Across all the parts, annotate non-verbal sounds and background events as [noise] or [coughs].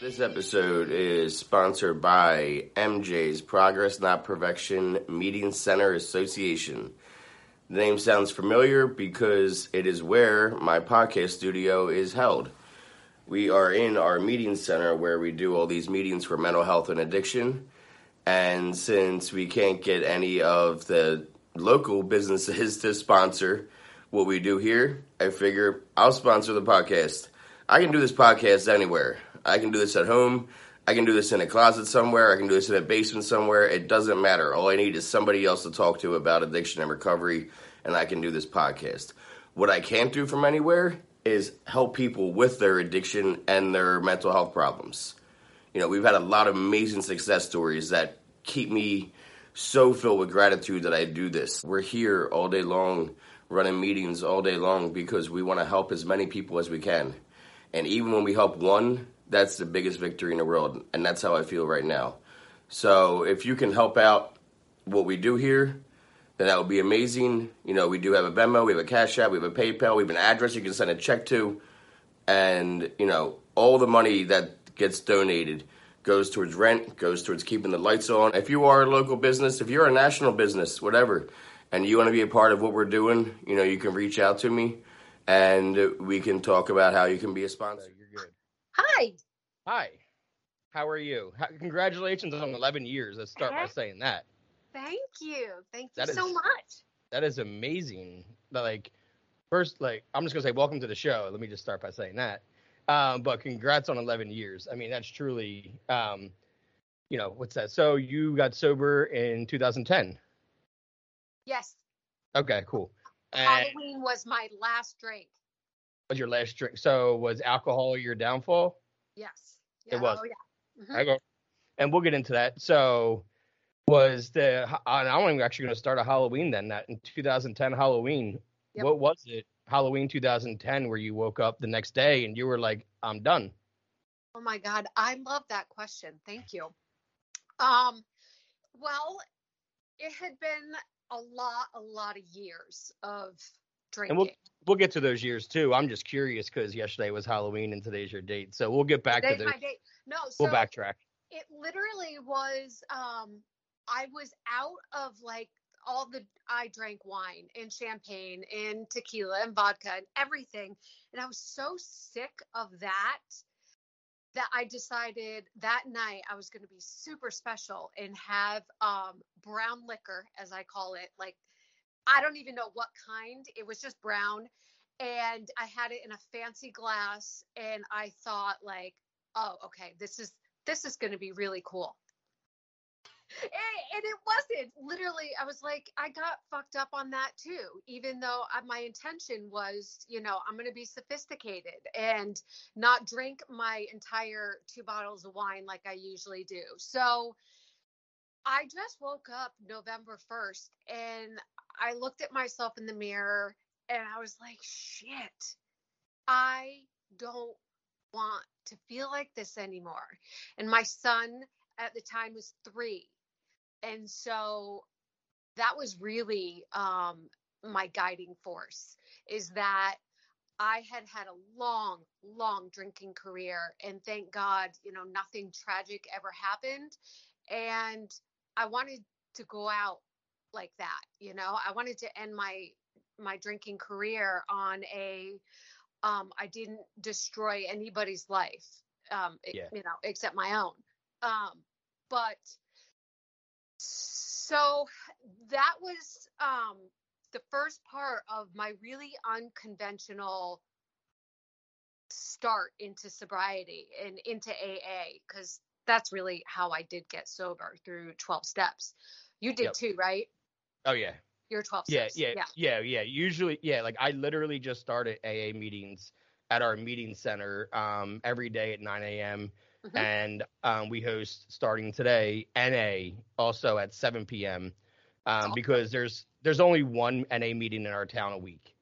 This episode is sponsored by MJ's Progress Not Perfection Meeting Center Association. The name sounds familiar because it is where my podcast studio is held. We are in our meeting center where we do all these meetings for mental health and addiction. And since we can't get any of the local [laughs] businesses to sponsor what we do here, I figure I'll sponsor the podcast. I can do this podcast anywhere. I can do this at home. I can do this in a closet somewhere. I can do this in a basement somewhere. It doesn't matter. All I need is somebody else to talk to about addiction and recovery, and I can do this podcast. What I can't do from anywhere is help people with their addiction and their mental health problems. You know, we've had a lot of amazing success stories that keep me so filled with gratitude that I do this. We're here all day long, running meetings all day long because we want to help as many people as we can. And even when we help one, that's the biggest victory in the world. And that's how I feel right now. So if you can help out what we do here, then that would be amazing. You know, we do have a Venmo, we have a Cash App, we have a PayPal, we have an address you can send a check to. And, you know, all the money that gets donated goes towards rent, goes towards keeping the lights on. If you are a local business, if you're a national business, whatever, and you want to be a part of what we're doing, you know, you can reach out to me and we can talk about how you can be a sponsor. You're good. Hi. Hi. How are you? Congratulations on 11 years. Let's start by saying that. Thank you. Thank you That so is- much. That is amazing. Like, first, like, I'm just gonna say, welcome to the show. Let me just start by saying that. Um, but congrats on 11 years. I mean, that's truly, um, you know, what's that? So you got sober in 2010. Yes. Okay, cool. Halloween was my last drink. was your last drink? So was alcohol your downfall? Yes. It was. Oh, yeah. Mhm. I go, and we'll get into that. So, was the and I'm actually going to start a Halloween then. That in 2010 Halloween, Yep. what was it? Halloween 2010, where you woke up the next day and you were like, "I'm done." Oh my God. I love that question. Thank you. Um, well, it had been a lot, a lot of years of drinking. And we'll we'll get to those years too. I'm just curious because yesterday was Halloween and today's your date, so we'll get back to Today's my date. No, so We'll backtrack. it literally was um I was out of like all the I drank wine and champagne and tequila and vodka and everything and I was so sick of that that I decided that night I was going to be super special and have um brown liquor as I call it like I don't even know what kind it was just brown and I had it in a fancy glass and I thought like oh okay this is this is going to be really cool and, it wasn't literally i was like i got fucked up on that too even though I, my intention was you know i'm going to be sophisticated and not drink my entire two bottles of wine like i usually do so i just woke up november 1st and i looked at myself in the mirror and i was like shit i don't want to feel like this anymore. And my son at the time was three. And so that was really um, my guiding force is that I had had a long, long drinking career. And thank God, you know, nothing tragic ever happened. And I wanted to go out like that, you know, I wanted to end my my drinking career on a um, I didn't destroy anybody's life, um, Yeah. you know, except my own. Um, but so that was um, the first part of my really unconventional start into sobriety and into AA because that's really how I did get sober through 12 steps. You did Yep. too, right? Oh yeah, You're 12 yeah, steps. yeah, yeah, yeah. Usually, yeah. Like I literally just started AA meetings at our meeting center um, every day at 9 a.m. Mhm. and um, we host starting today NA also at 7 p.m. Um, Awesome. because there's there's only one NA meeting in our town a week,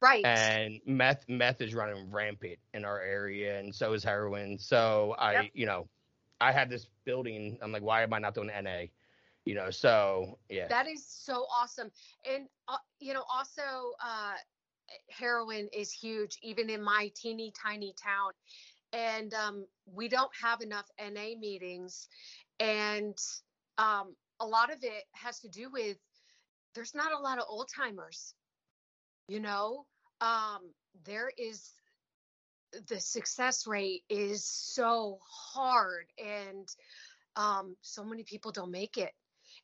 Right. and meth meth is running rampant in our area, and so is heroin. So I, Yep. you know, I had this building. I'm like, why am I not doing NA? You know, so yeah, That is so awesome. And, uh, you know, also, uh, heroin is huge, even in my teeny tiny town. And um, we don't have enough NA meetings, and um, a lot of it has to do with there's not a lot of old timers. You know, um, there is the success rate is so hard, and um, so many people don't make it.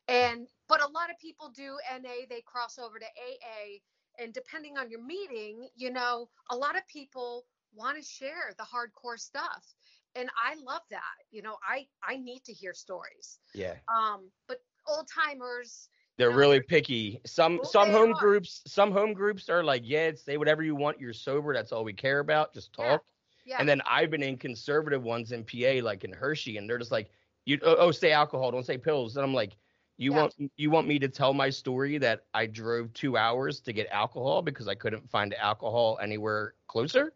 And but a lot of people do NA, they cross over to AA, and depending on your meeting, you know, a lot of people want to share the hardcore stuff and i love that you know i i need to hear stories Yeah. um but old timers They're know, really picky. Some Well, some home are. groups some home groups are like, yeah, say whatever you want. You're sober. That's all we care about. Just Yeah. talk. yeah And then I've been in conservative ones in PA, like in Hershey, and they're just like, you oh, oh say alcohol, don't say pills. And I'm like, you Yeah. want you want me to tell my story that I drove two hours to get alcohol because I couldn't find alcohol anywhere closer?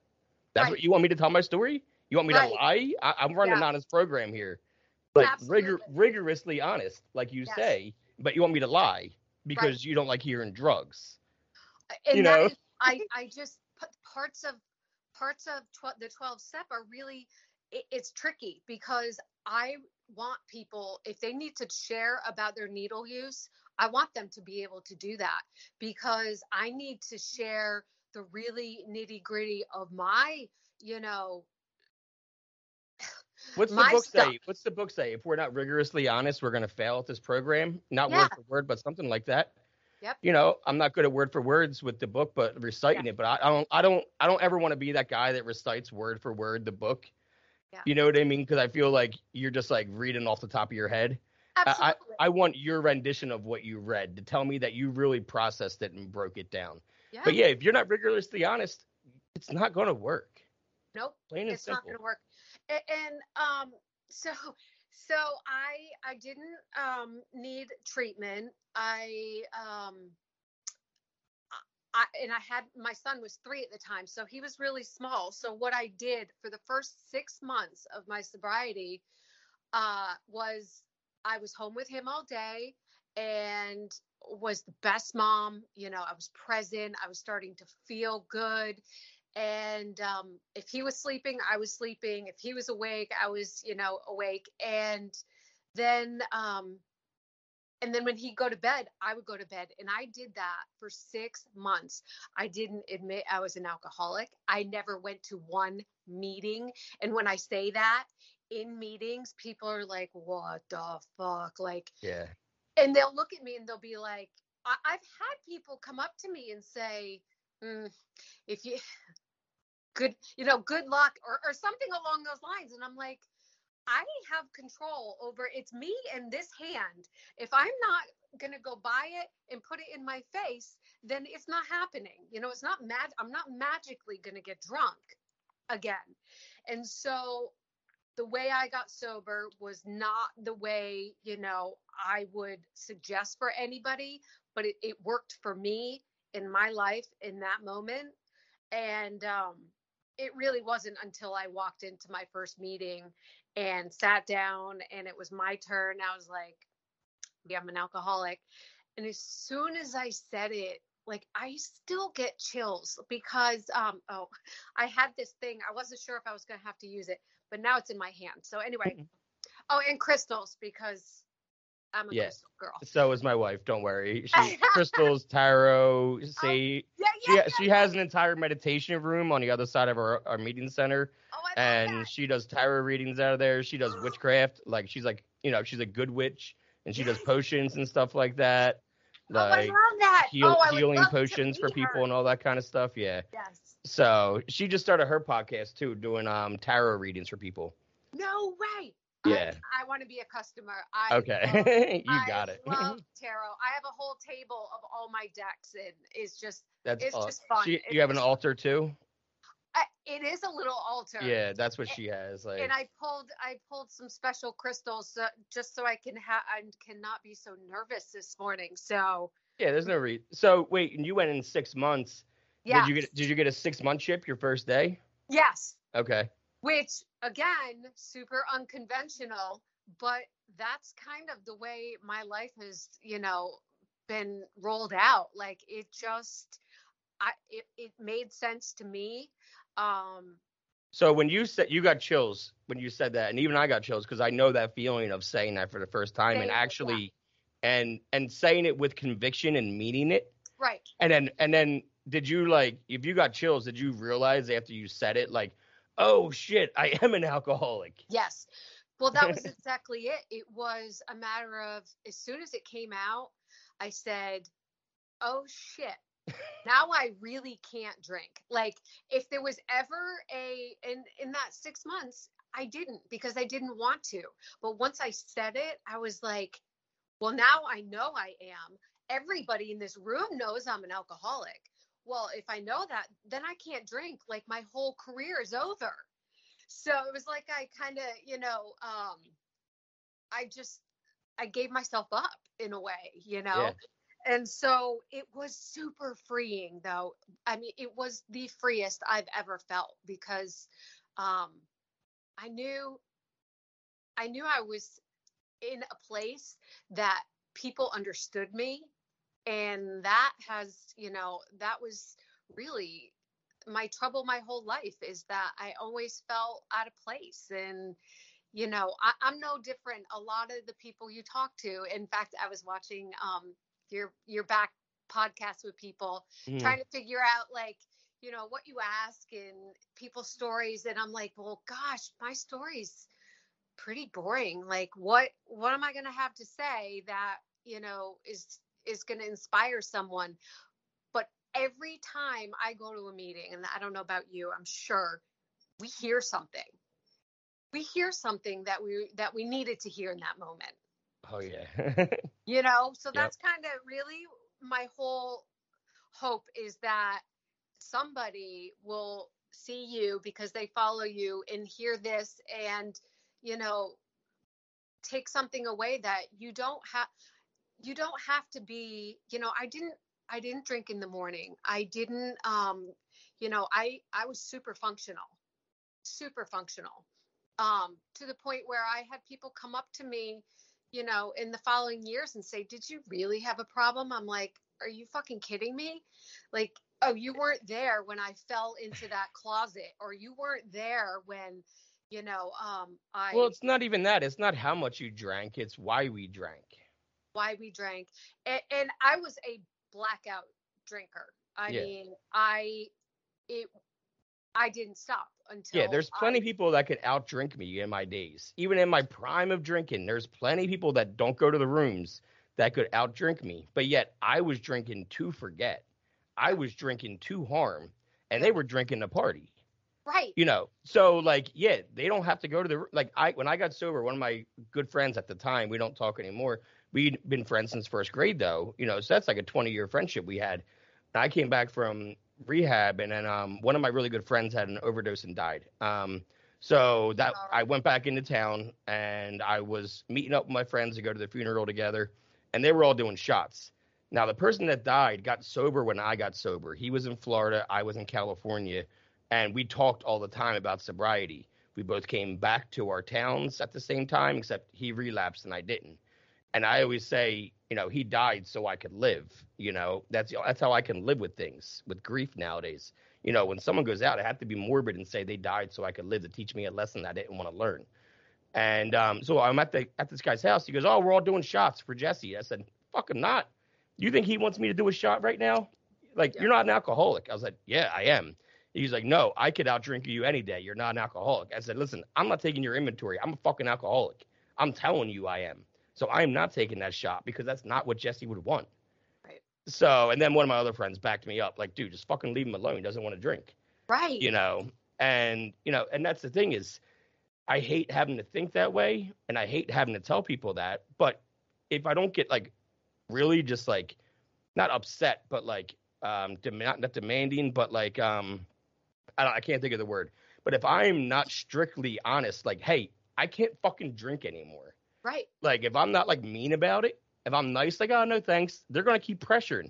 That's Right. what you want me to tell my story? You want me Right. to lie? I, I'm running Yeah. an honest program here, like rigor, rigorously honest, like you Yes. say. But you want me to lie because you don't like hearing drugs. and you know? is- i i just put parts of parts of tw- the 12 step are really it, it's tricky because i want people if they need to share about their needle use i want them to be able to do that because i need to share the really nitty gritty of my you know [sighs] What's the book stuff. say? What's the book say? If we're not rigorously honest, we're going to fail at this program. Not Yeah. word for word, but something like that. Yep. You know, I'm not good at word for words with the book, but reciting it. But I, I don't, I don't, I don't ever want to be that guy that recites word for word the book. Yeah. You know what I mean? Because I feel like you're just like reading off the top of your head. absolutely I want your rendition of what you read to tell me that you really processed it and broke it down. Yeah. But yeah, if you're not rigorously honest, it's not going to work. nope Plain and it's not going to work A- and um so so i i didn't um need treatment i um I, and I had my son was three at the time, so he was really small. So what I did for the first six months of my sobriety uh, was I was home with him all day and was the best mom. You know, I was present. I was starting to feel good, and um, if he was sleeping, I was sleeping. If he was awake, I was you know awake. And then um, and then when he'd go to bed, I would go to bed. And I did that for six months. I didn't admit I was an alcoholic. I never went to one meeting. And when I say that in meetings, people are like, what the fuck? Like, Yeah. And they'll look at me and they'll be like, I- I've had people come up to me and say, mm, if you, [sighs] good, you know, good luck or, or something along those lines. And I'm like, I have control over it's me and this hand. If I'm not going to go buy it and put it in my face, then it's not happening. You know, it's not mad. I'm not magically going to get drunk again. And so the way I got sober was not the way, you know, I would suggest for anybody, but it, it worked for me in my life in that moment. And um, it really wasn't until I walked into my first meeting and sat down and it was my turn. I was like, yeah, I'm an alcoholic. And as soon as I said it, like I still get chills because um oh I had this thing. I wasn't sure if I was gonna have to use it, but now it's in my hand. So anyway. Mm-hmm. oh, and crystals because I'm a Yeah. crystal girl. So is my wife. Don't worry. [laughs] She crystals, tarot, oh, say Yeah, she yeah, she yeah, has an entire meditation room on the other side of our, our meeting center Oh, and she does tarot readings out of there. She does witchcraft. Like she's like, you know, she's a good witch and she does potions and stuff like that. oh, I Like love that. heal, oh, I healing potions for people her. and all that kind of stuff. Yeah. Yes. So she just started her podcast too, doing um tarot readings for people. No way. Yeah. I, I want to be a customer. I [laughs] love- Okay. you I got it. [laughs] love tarot. I have a whole table of all my decks, and it's just That's it's aw- just fun. She, you have an altar too? I, it is a little altar. Yeah, that's what she has. Like And I pulled I pulled some special crystals so, just so I can have I cannot be so nervous this morning. So Yeah, there's no reason. So wait, and you went in six months. Yeah. Did you get did you get a six month chip your first day? yes. Okay. Which again, super unconventional, but that's kind of the way my life has, you know, been rolled out. Like it just I it, it made sense to me. Um So when you said you got chills when you said that, and even I got chills because I know that feeling of saying that for the first time and it, yeah. actually, and and saying it with conviction and meaning it. Right. And then and then did you like if you got chills, did you realize after you said it like, oh shit, I [laughs] am an alcoholic? Yes. Well, that was [laughs] exactly it. It was a matter of as soon as it came out, I said, "Oh shit." now I really can't drink. Like if there was ever a in in that 6 months, I didn't because I didn't want to. But once I said it, I was like, "Well, now I know I am. Everybody in this room knows I'm an alcoholic." Well, if I know that, then I can't drink. Like my whole career is over so it was like i kind of you know um i just i gave myself up in a way you know Yeah. and so it was super freeing though i mean it was the freest i've ever felt because um i knew i knew i was in a place that people understood me and that has you know that was really my trouble my whole life is that I always felt out of place. And, you know, I, I'm no different. A lot of the people you talk to, in fact, I was watching um, your your back podcast with people Mhm. trying to figure out like, you know, what you ask and people's stories. And I'm like, well, gosh, my story's pretty boring. Like, what what am I gonna have to say that, you know, is is gonna inspire someone? But every time I go to a meeting, and I don't know about you, I'm sure we hear something. We hear something that we that we needed to hear in that moment. Oh yeah. [laughs] You know, so Yep. that's kind of really my whole hope is that somebody will see you because they follow you and hear this and you know take something away that you don't have you don't have to be you know i didn't i didn't drink in the morning i didn't um you know i i was super functional super functional um to the point where i had people come up to me you know in the following years and say did you really have a problem i'm like are you fucking kidding me like oh you weren't there when i fell into that closet or you weren't there when you know um i well, it's not even that. It's not how much you drank. It's why we drank. Why we drank and, and i was a blackout drinker i Yeah. mean i it i didn't stop until Yeah, there's plenty of people that could outdrink me in my days. Even in my prime of drinking, there's plenty of people that don't go to the rooms that could outdrink me. But yet I was drinking to forget. I was drinking to harm, and they were drinking to party. right You know, so like, yeah, they don't have to go to the like. I when I got sober, one of my good friends at the time, we don't talk anymore. We'd been friends since first grade, though. You know, so that's like a 20 year friendship we had. I came back from rehab, and then um, one of my really good friends had an overdose and died. Um, so that I went back into town, and I was meeting up with my friends to go to the funeral together, and they were all doing shots. Now the person that died got sober when I got sober. He was in Florida, I was in California, and we talked all the time about sobriety. We both came back to our towns at the same time, except he relapsed and I didn't. And I always say, you know, he died so I could live. You know, that's that's how I can live with things, with grief nowadays. You know, when someone goes out, I have to be morbid and say they died so I could live to teach me a lesson I didn't want to learn. And um, so I'm at the at this guy's house. He goes, "Oh, we're all doing shots for Jesse." I said, "Fucking not. You think he wants me to do a shot right now? Like, Yeah. you're not an alcoholic." I was like, "Yeah, I am." He's like, "No, I could outdrink you any day. You're not an alcoholic." I said, "Listen, I'm not taking your inventory. I'm a fucking alcoholic. I'm telling you, I am. So I'm not taking that shot because that's not what Jesse would want." Right. So, and then one of my other friends backed me up, like, "Dude, just fucking leave him alone. He doesn't want to drink." right you know and you know and that's the thing is i hate having to think that way and i hate having to tell people that but if i don't get like really just like not upset but like um demand not demanding but like um I, don't, I can't think of the word but if i'm not strictly honest like hey i can't fucking drink anymore right like if i'm not like mean about it if i'm nice like oh no thanks they're gonna keep pressuring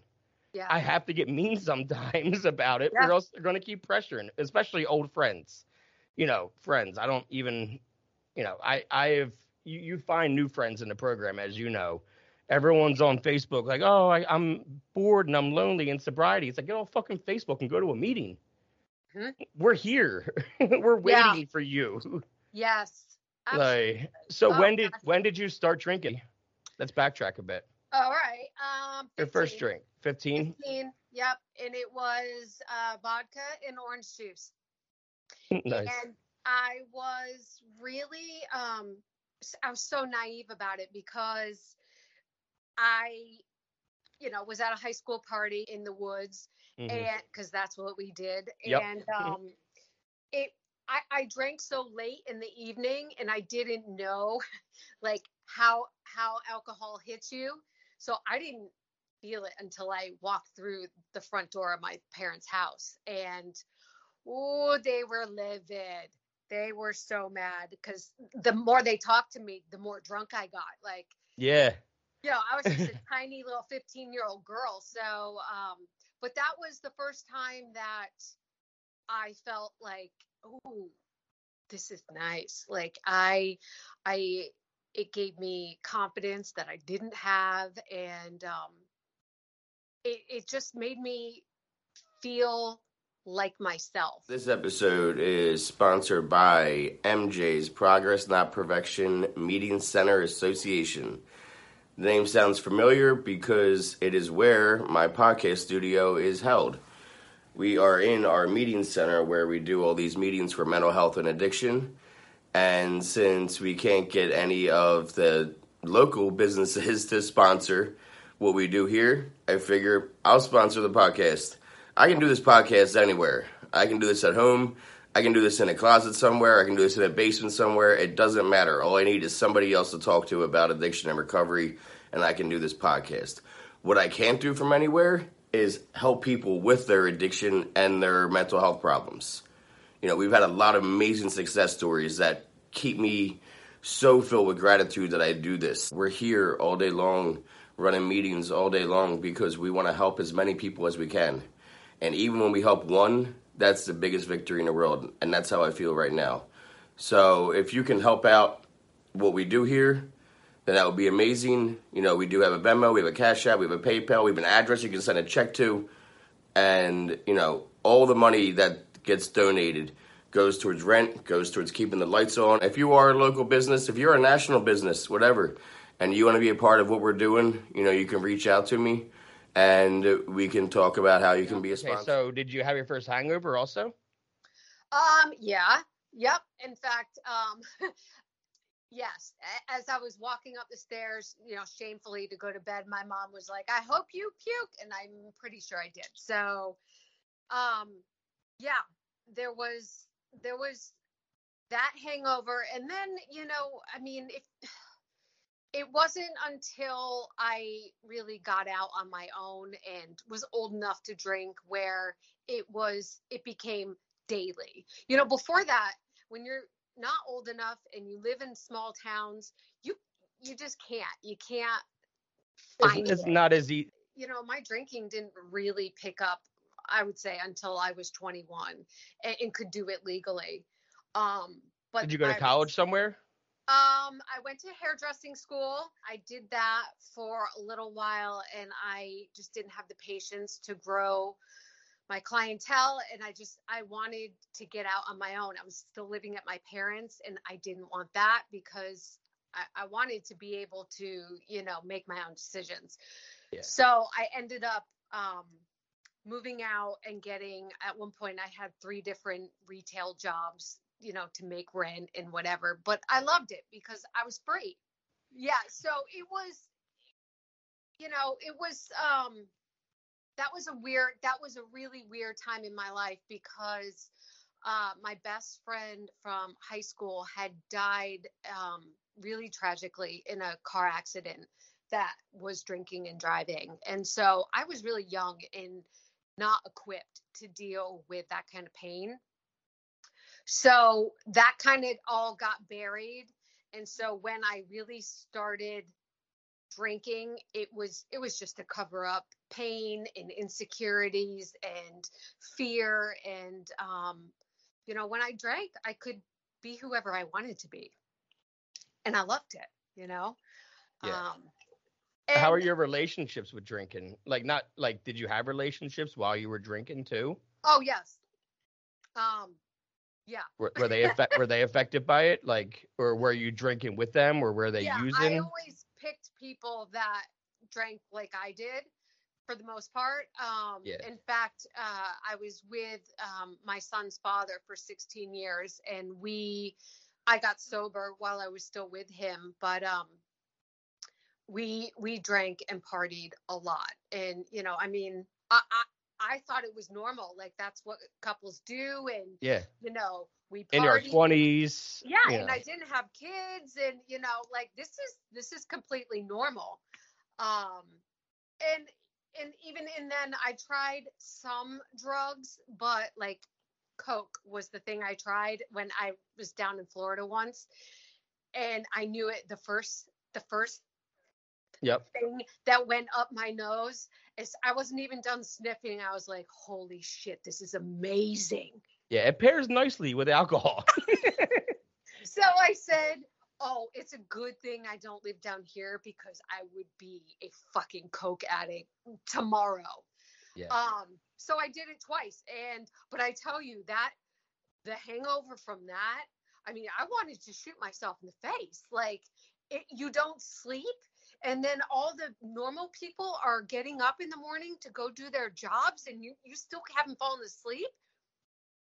yeah I have to get mean [laughs] sometimes about it, Yeah. or else they're going to keep pressuring, especially old friends. You know, friends. I don't even, you know, I I have you, you find new friends in the program, as you know. Everyone's on Facebook like, oh, I, I'm bored and I'm lonely in sobriety. It's like get on fucking Facebook and go to a meeting. Mhm. We're here. [laughs] We're waiting Yeah. for you. Yes. Abs- Like, so Oh, when did gosh. when did you start drinking? Let's backtrack a bit. All right. Um, Your first drink, 15. 15. Yep. And it was uh, vodka and orange juice. [laughs] nice. And I was really, um, I was so naive about it because I, you know, was at a high school party in the woods Mhm. and because that's what we did Yep. and [laughs] um it I, I drank so late in the evening and i didn't know [laughs] like how how alcohol hits you so i didn't feel it until i walked through the front door of my parents house and oh they were livid they were so mad because the more they talked to me the more drunk i got like Yeah. yeah, I was just a [laughs] tiny little 15 year old girl. So, um, but that was the first time that I felt like, oh, this is nice. Like I, I, it gave me confidence that I didn't have, and um, it it just made me feel like myself. This episode is sponsored by MJ's Progress Not Perfection Meeting Center Association. The name sounds familiar because it is where my podcast studio is held. We are in our meeting center where we do all these meetings for mental health and addiction. And since we can't get any of the local businesses [laughs] to sponsor what we do here, I figure I'll sponsor the podcast. I can do this podcast anywhere. I can do this at home. I can do this in a closet somewhere. I can do this in a basement somewhere. It doesn't matter. All I need is somebody else to talk to about addiction and recovery, and I can do this podcast. What I can't do from anywhere is help people with their addiction and their mental health problems. You know, we've had a lot of amazing success stories that keep me so filled with gratitude that I do this. We're here all day long, running meetings all day long because we want to help as many people as we can. And even when we help one, that's the biggest victory in the world. And that's how I feel right now. So if you can help out what we do here, then that would be amazing. You know, we do have a Venmo, we have a Cash App, we have a PayPal, we have an address you can send a check to. And, you know, all the money that gets donated goes towards rent, goes towards keeping the lights on. If you are a local business, if you're a national business, whatever, and you want to be a part of what we're doing, you know, you can reach out to me and we can talk about how you can be a sponsor. Okay, so did you have your first hangover also? Um, yeah, yep. In fact, um, [laughs] yes. As I was walking up the stairs, you know, shamefully to go to bed, my mom was like, "I hope you puke," and I'm pretty sure I did. So, um, yeah, there was there was that hangover, and then you know, I mean, if it wasn't until I really got out on my own and was old enough to drink where it was it became daily. You know, before that, when you're not old enough and you live in small towns, you you just can't. You can't It's, find it's it. not as easy. You know, my drinking didn't really pick up. I would say until I was 21 and, and could do it legally. Um, but Did you go to I was- college somewhere? um, I went to hairdressing school. I did that for a little while and I just didn't have the patience to grow my clientele and I just I wanted to get out on my own. I was still living at my parents and I didn't want that because I, I wanted to be able to, you know, make my own decisions. Yeah. So I ended up um moving out and getting at one point I had three different retail jobs, you know, to make rent and whatever, but I loved it because I was free. Yeah, so it was you know, it was um that was a weird that was a really weird time in my life because uh my best friend from high school had died um really tragically in a car accident that was drinking and driving. And so I was really young and not equipped to deal with that kind of pain. So that kind of all got buried. And so when I really started drinking, it was it was just to cover up pain and insecurities and fear and um you know, when I drank, I could be whoever I wanted to be. And I loved it, you know. Yeah. Um How are your relationships with drinking? Like, not like, did you have relationships while you were drinking too? Oh yes. Um, yeah. Were, were they [laughs] affect, were they affected by it? Like, or were you drinking with them, or were they yeah, I using? always picked people that drank like I did for the most part. Um, Yeah. In fact, uh, I was with um, my son's father for 16 years, and we, I got sober while I was still with him, but um, we we drank and partied a lot, and you know, I mean, I. I I thought it was normal, like that's what couples do, and yeah, you know, we in our twenties. Yeah, and I didn't have kids, and you know, like this is this is completely normal. Um, and and even and then I tried some drugs, but like coke was the thing I tried when I was down in Florida once, and I knew it the first the first Yep. thing that went up my nose is I wasn't even done sniffing. I was like, holy shit, this is amazing. Yeah, it pairs nicely with alcohol. [laughs] So I said, "Oh, it's a good thing I don't live down here because I would be a fucking coke addict tomorrow." yeah. Um, so I did it twice, and but I tell you that the hangover from that, I mean, I wanted to shoot myself in the face. Like, it, you don't sleep, and then all the normal people are getting up in the morning to go do their jobs, and you you still haven't fallen asleep.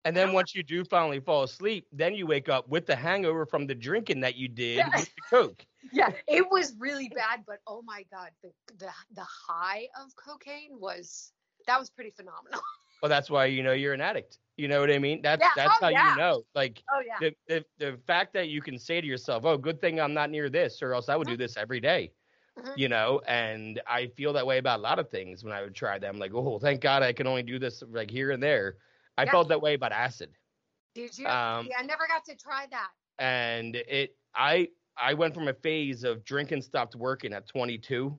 And then once you do finally fall asleep, then you wake up with the hangover from the drinking that you did Yeah. with the coke. [laughs] yeah it was really bad but oh my god the the, the high of cocaine was that was pretty phenomenal [laughs] Well, that's why you know you're an addict. You know what I mean? That's Yeah, that's oh, how yeah. you know. Like oh yeah the, the the fact that you can say to yourself, "Oh, good thing I'm not near this, or else I would do this every day." Mhm. You know, and I feel that way about a lot of things when I would try them. Like, oh, thank God I can only do this like here and there. I Yeah. felt that way about acid. did you Um, yeah i never got to try that and it I I went from a phase of drinking stopped working at 22.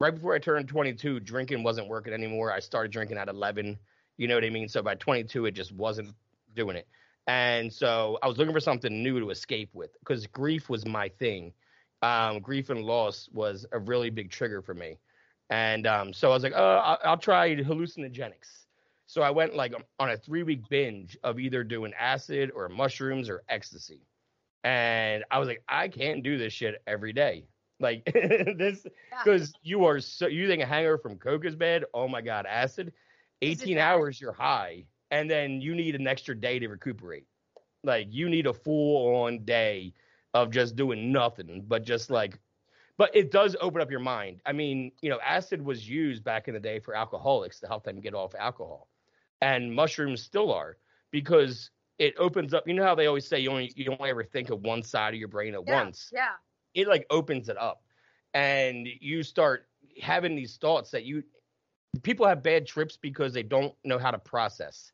Right before I turned 22, drinking wasn't working anymore. I started drinking at 11. You know what I mean? So by 22, it just wasn't doing it. And so I was looking for something new to escape with because grief was my thing. Um, grief and loss was a really big trigger for me. And um, so I was like, oh, I'll, I'll try hallucinogenics. So I went like on a three week binge of either doing acid or mushrooms or ecstasy. And I was like, I can't do this shit every day. Like [laughs] this, Yeah. because you are so you think a hangover from coke is bad. Oh my god, acid. 18 hours you're high, and then you need an extra day to recuperate. Like you need a full on day of just doing nothing, but just like, but it does open up your mind. I mean, you know, acid was used back in the day for alcoholics to help them get off alcohol, and mushrooms still are because it opens up. You know how they always say you only you only ever think of one side of your brain at yeah, once? yeah. It like opens it up and you start having these thoughts that you people have bad trips because they don't know how to process.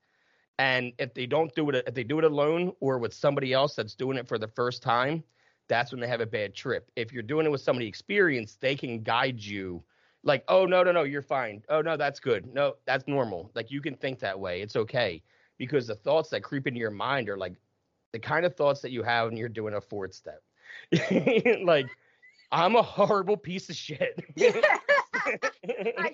And if they don't do it if they do it alone or with somebody else that's doing it for the first time that's when they have a bad trip. If you're doing it with somebody experienced they can guide you like oh no no no you're fine oh no that's good no that's normal like you can think that way it's okay because the thoughts that creep into your mind are like the kind of thoughts that you have when you're doing a fourth step [laughs] like I'm a horrible piece of shit. [laughs] [laughs]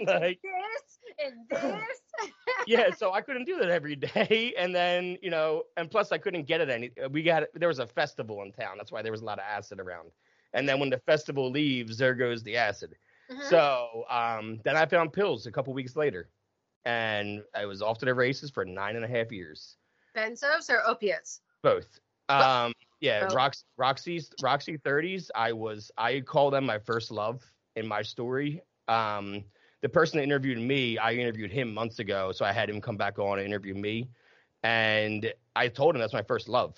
Like this and this yeah, so I couldn't do that every day, and then you know, and plus I couldn't get it any. Uh, we got there was a festival in town, that's why there was a lot of acid around. And then when the festival leaves, there goes the acid. Mhm. So um, then I found pills a couple weeks later, and I was off to the races for nine and a half years. benzos or opiates Both. Um, yeah, Both. Rox, Roxy's Roxy 30s. I was I call them my first love in my story. Um, the person that interviewed me, I interviewed him months ago, so I had him come back on and interview me, and I told him that's my first love.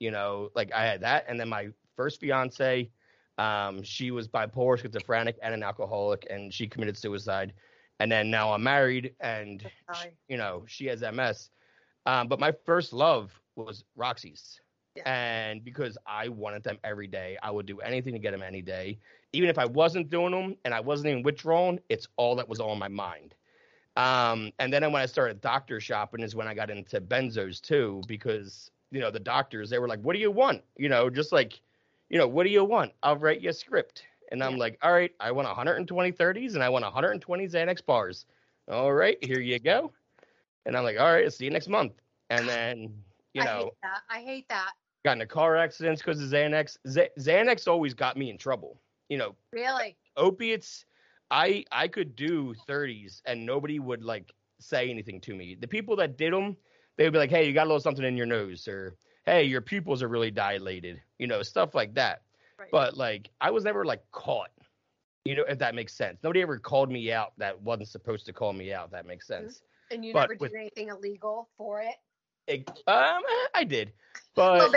You know, like I had that, and then my first fiance, um, she was bipolar, schizophrenic, and an alcoholic, and she committed suicide. And then now I'm married, and Sorry. you know she has MS. Um, but my first love was Roxy's. Yeah. And because I wanted them every day, I would do anything to get them any day. Even if I wasn't doing them and I wasn't even withdrawn, it's all that was on my mind. Um, and then when I started doctor shopping is when I got into benzos too, because you know the doctors they were like, "What do you want?" You know, just like, you know, what do you want? I'll write you a script. And I'm Yeah. like, all right, I want 120 30s and I want 120 Xanax bars. All right, here you go. And I'm like, all right, I'll see you next month. and [laughs] then you know, I hate that. I hate that. got into car accidents because of Xanax. Z- Xanax always got me in trouble. You know, Really? opiates, I I could do 30s and nobody would like say anything to me. The people that did them, they would be like, "Hey, you got a little something in your nose," or "Hey, your pupils are really dilated," you know, stuff like that. Right. But like, I was never like caught. You know, if that makes sense. Nobody ever called me out that wasn't supposed to call me out. That makes sense. and you but never with- did anything illegal for it? It- um, I did, [laughs] but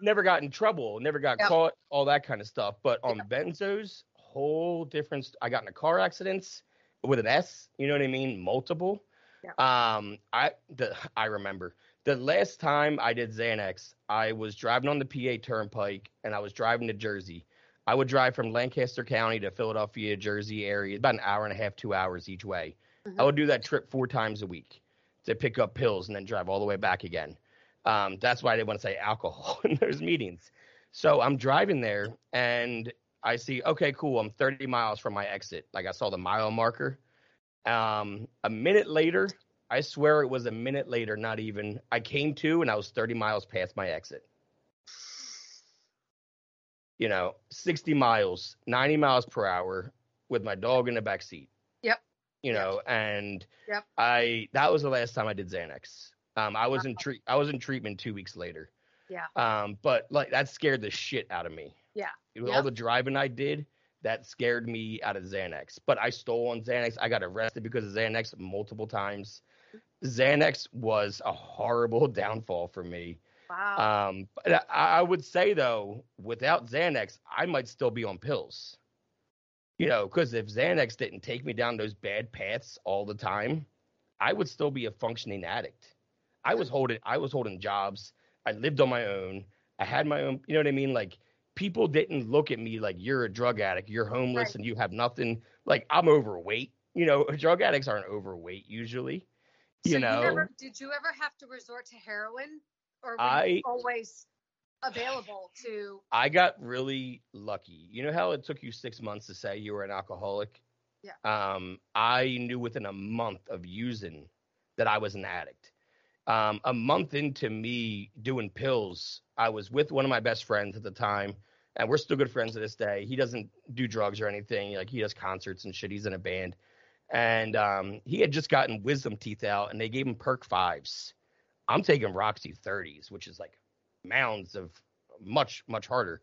never got in trouble, never got Yep. caught, all that kind of stuff. But on benzos, whole difference. I got in a car accidents with an S. You know what I mean? Multiple. Yep. Um, I the I remember the last time I did Xanax, I was driving on the PA Turnpike and I was driving to Jersey. I would drive from Lancaster County to Philadelphia, Jersey area, about an hour and a half, two hours each way. Mhm. I would do that trip four times a week to pick up pills and then drive all the way back again. Um, that's why they want to say alcohol [laughs] in those meetings. So I'm driving there and I see, okay, cool. I'm 30 miles from my exit. Like I saw the mile marker. Um, a minute later, I swear it was a minute later, not even. I came to and I was 30 miles past my exit. You know, 60 miles, 90 miles per hour with my dog in the back seat. Yep. You Yep. know, and Yep. I that was the last time I did Xanax. Um, I was in treat I was in treatment two weeks later. Yeah. Um, but like that scared the shit out of me. Yeah. With Yep. all the driving I did, that scared me out of Xanax. But I stole on Xanax. I got arrested because of Xanax multiple times. Xanax was a horrible [laughs] downfall for me. Wow. Um, but I, I would say though, without Xanax, I might still be on pills. You know, because if Xanax didn't take me down those bad paths all the time, I would still be a functioning addict. I was holding, I was holding jobs. I lived on my own. I had my own. You know what I mean? Like people didn't look at me like you're a drug addict, you're homeless, Right. and you have nothing. Like I'm overweight. You know, [laughs] drug addicts aren't overweight usually. So you know, never, did you ever have to resort to heroin, or I- you always available to? I got really lucky. You know how it took you six months to say you were an alcoholic? Yeah. Um, I knew within a month of using that I was an addict. Um, a month into me doing pills, I was with one of my best friends at the time, and we're still good friends to this day. He doesn't do drugs or anything. Like he does concerts and shit. He's in a band, and um, he had just gotten wisdom teeth out, and they gave him perk fives. I'm taking Roxy 30s, which is like mounds of much much harder.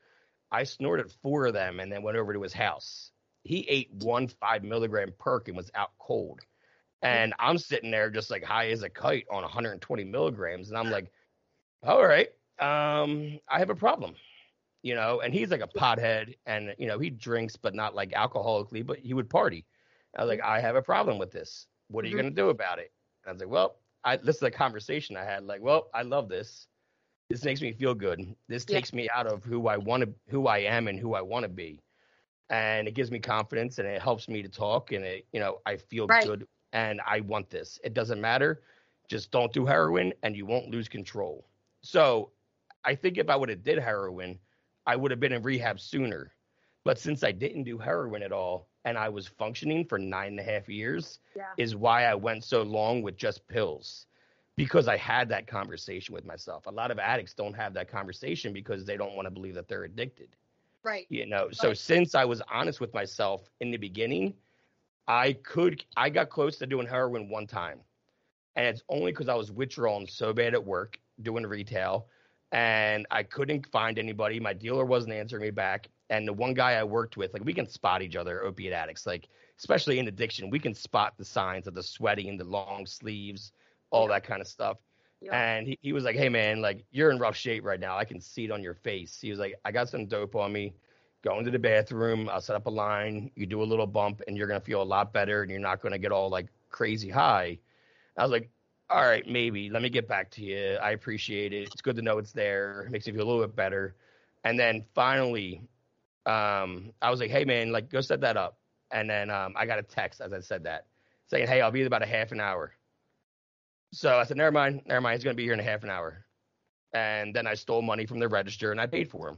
I snorted four of them and then went over to his house. He ate one five milligram perk and was out cold. And I'm sitting there just like high as a kite on 120 milligrams. And I'm like, all right, um, I have a problem, you know. And he's like a pothead and, you know, he drinks, but not like alcoholically, but he would party. I was like, I have a problem with this. What are you Mhm. going to do about it? And I was like, well, I, this is a conversation I had. Like, well, I love this. This makes me feel good. This Yeah. takes me out of who I want to, who I am, and who I want to be, and it gives me confidence, and it helps me to talk, and it, you know, I feel Right. good, and I want this. It doesn't matter. Just don't do heroin, and you won't lose control. So, I think if I would have did heroin, I would have been in rehab sooner. But since I didn't do heroin at all, and I was functioning for nine and a half years, Yeah. is why I went so long with just pills because I had that conversation with myself. A lot of addicts don't have that conversation because they don't want to believe that they're addicted. Right. You know, so Right. since I was honest with myself in the beginning, I could I got close to doing heroin one time. And it's only because I was withdrawing so bad at work doing retail and I couldn't find anybody. My dealer wasn't answering me back. And the one guy I worked with, like we can spot each other, opiate addicts, like especially in addiction, we can spot the signs of the sweating, the long sleeves, all Yeah. that kind of stuff. Yeah. And he, he was like, Hey man, like you're in rough shape right now. I can see it on your face. He was like, I got some dope on me. Go into the bathroom. I'll set up a line. You do a little bump and you're going to feel a lot better and you're not going to get all like crazy high. I was like, all right, maybe. Let me get back to you. I appreciate it. It's good to know it's there. It makes me feel a little bit better. And then finally, um, I was like, hey man, like go set that up. And then um, I got a text as I said that, saying, hey, I'll be in about a half an hour. So I said, never mind, never mind. He's gonna be here in a half an hour. And then I stole money from the register and I paid for him,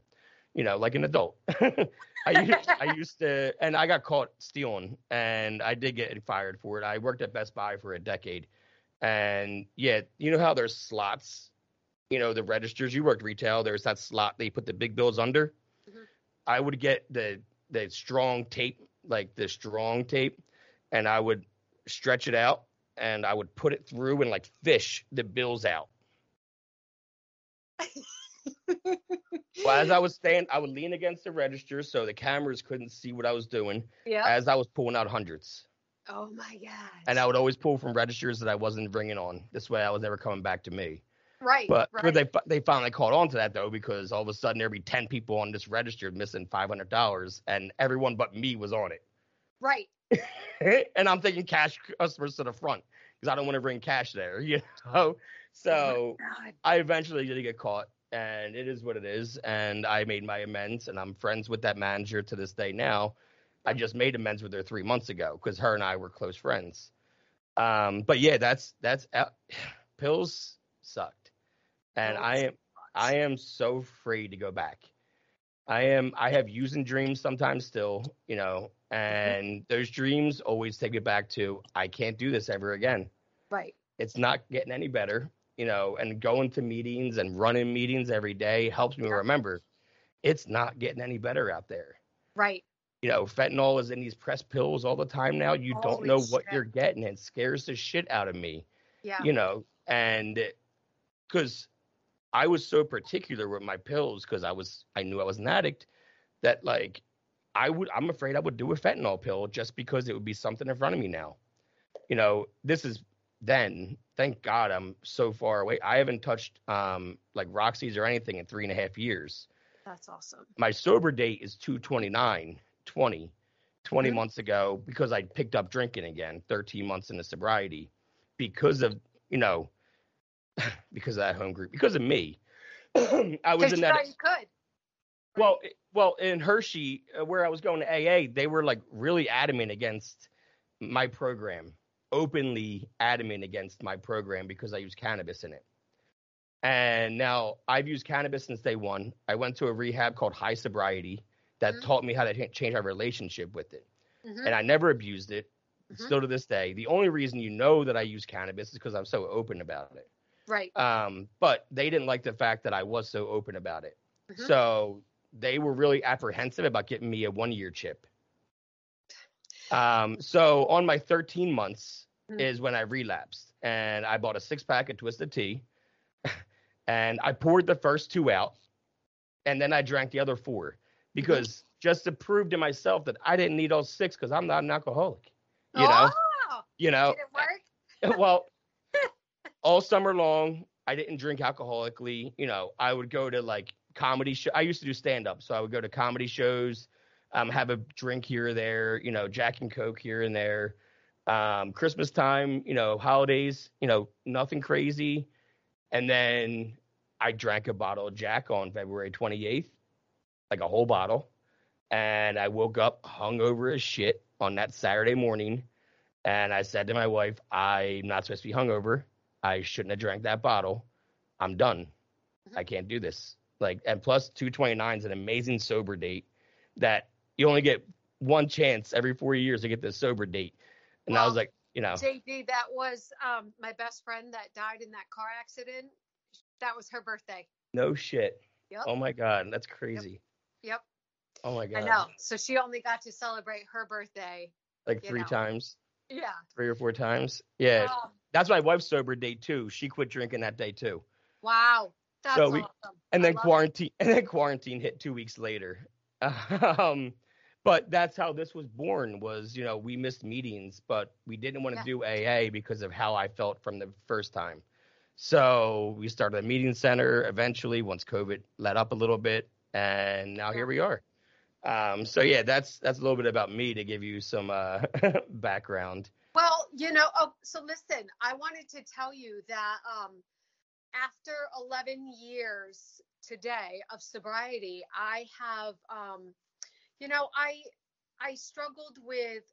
you know, like an adult. [laughs] I used, I used to, and I got caught stealing, and I did get fired for it. I worked at Best Buy for a decade, And yeah, you know how there's slots, you know, the registers. You worked retail. There's that slot they put the big bills under. I would get the the strong tape, like the strong tape, and I would stretch it out and I would put it through and like fish the bills out. [laughs] Well, as I was staying, I would lean against the register so the cameras couldn't see what I was doing yeah. as I was pulling out hundreds. Oh my god. And I would always pull from registers that I wasn't bringing on. This way I was never coming back to me. Right. But right. they they finally caught on to that though because all of a sudden there'd be 10 people on this register missing $500 and everyone but me was on it. right. [laughs] and I'm thinking cash customers to the front because I don't want to bring cash there, [laughs] you know. So God. I eventually did get caught, and it is what it is. And I made my amends, and I'm friends with that manager to this day now. I just made amends with her three months ago because her and I were close friends. Um, but yeah, that's that's uh, [sighs] pills sucked, and Oh, I am I am so afraid to go back. I am I have using dreams sometimes still, you know, mm-hmm. and those dreams always take me back to I can't do this ever again Right. it's not getting any better, you know, and going to meetings and running meetings every day helps me Yeah. remember it's not getting any better out there. Right. You know, fentanyl is in these pressed pills all the time now. You don't know what shit. you're getting. It scares the shit out of me, Yeah. you know, and because I was so particular with my pills because I was, I knew I was an addict that like I would, I'm afraid I would do a fentanyl pill just because it would be something in front of me now. You know, this is then thank god i'm so far away i haven't touched um like roxy's or anything in three and a half years That's awesome. my sober date is 229 20 20 Mhm. months ago because i picked up drinking again 13 months into sobriety because of you know [laughs] because of that home group because of me [clears throat] i was in that you could. well, well, in Hershey, uh, where I was going to AA, they were like really adamant against my program, openly adamant against my program because I use cannabis in it. And now I've used cannabis since day one. I went to a rehab called High Sobriety that Mhm. taught me how to change my relationship with it. Mhm. And I never abused it, Mhm. still to this day. The only reason you know that I use cannabis is because I'm so open about it. Right. Um, but they didn't like the fact that I was so open about it. Mhm. So they were really apprehensive about getting me a one year chip. Um, so on my 13 months Mhm. is when I relapsed and I bought a six pack of Twisted Tea [laughs] and I poured the first two out and then I drank the other four because just to prove to myself that I didn't need all six because I'm not an alcoholic. You know, Oh, you know, did it work? [laughs] well, all summer long, I didn't drink alcoholically. You know, I would go to like comedy show. I used to do stand up, so I would go to comedy shows, um, have a drink here or there. You know, Jack and Coke here and there. Um, Christmas time, you know, holidays, you know, nothing crazy. And then I drank a bottle of Jack on February 28th, like a whole bottle. And I woke up hungover as shit on that Saturday morning. And I said to my wife, I'm not supposed to be hungover. I shouldn't have drank that bottle. I'm done. I can't do this. Like, and plus 229 is an amazing sober date that you only get one chance every four years to get this sober date. And I was like, you know, JD, that was um, my best friend that died in that car accident. That was her birthday. no shit. Yep. Oh my God. That's crazy. Yep. Oh my God. I know. So she only got to celebrate her birthday. Like three know. times, Yeah. three or four times. Yeah. That's my wife's sober day too. She quit drinking that day too. wow. That's So we- awesome. and then love it. quarantine and then quarantine hit two weeks later [laughs] um but that's how this was born was you know we missed meetings but we didn't want to Yeah. do aa because of how i felt from the first time so we started a meeting center eventually once covid let up a little bit and now Yeah. here we are um so yeah that's that's a little bit about me to give you some uh [laughs] background you know, oh, so listen, I wanted to tell you that um, after 11 years today of sobriety, I have, um, you know, I I struggled with,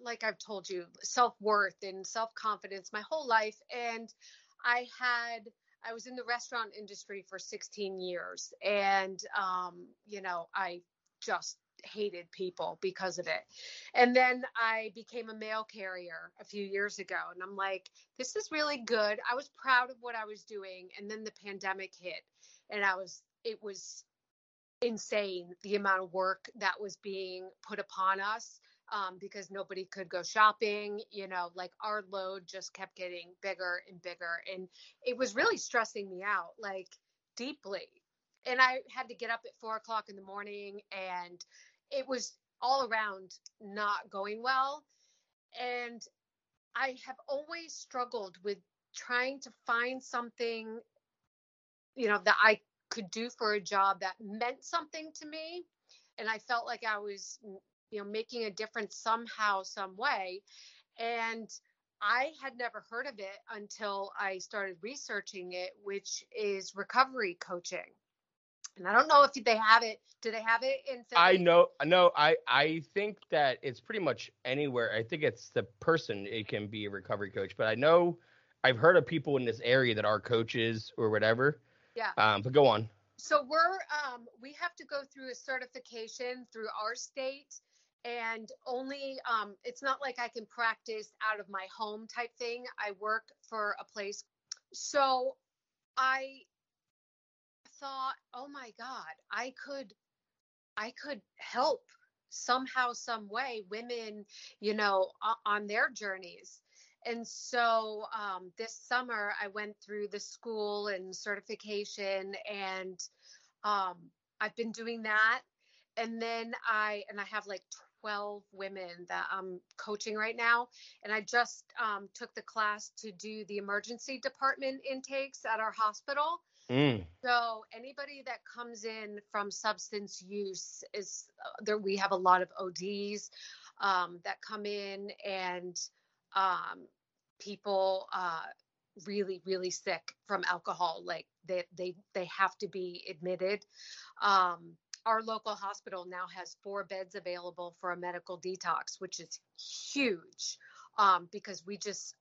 like I've told you, self worth and self confidence my whole life, and I had. I was in the restaurant industry for 16 years, and um, you know, I just hated people because of it. And then I became a mail carrier a few years ago. And I'm like, this is really good. I was proud of what I was doing. And then the pandemic hit. And I was, it was insane the amount of work that was being put upon us um, because nobody could go shopping. You know, like our load just kept getting bigger and bigger. And it was really stressing me out, like deeply. And I had to get up at four o'clock in the morning, and it was all around not going well. And I have always struggled with trying to find something, you know, that I could do for a job that meant something to me. And I felt like I was you know making a difference somehow some way and I had never heard of it until I started researching it, which is recovery coaching. And I don't know if they have it. Do they have it in? Philly? I know. No, I I think that it's pretty much anywhere. I think it's the person. It can be a recovery coach, but I know I've heard of people in this area that are coaches or whatever. Yeah. Um, but go on. So we're um we have to go through a certification through our state and only um, it's not like I can practice out of my home type thing. I work for a place. So I thought, oh my God, I could I could help somehow, some way women, you know, on their journeys. And so um, this summer I went through the school and certification and um, I've been doing that and then I and I have like 12 women that I'm coaching right now. And I just um, took the class to do the emergency department intakes at our hospital. Mm. So anybody that comes in from substance use is uh, there. We have a lot of ODs um, that come in, and um, people uh, really, really sick from alcohol. Like they they they have to be admitted. Um, our local hospital now has four beds available for a medical detox, which is huge um, because we just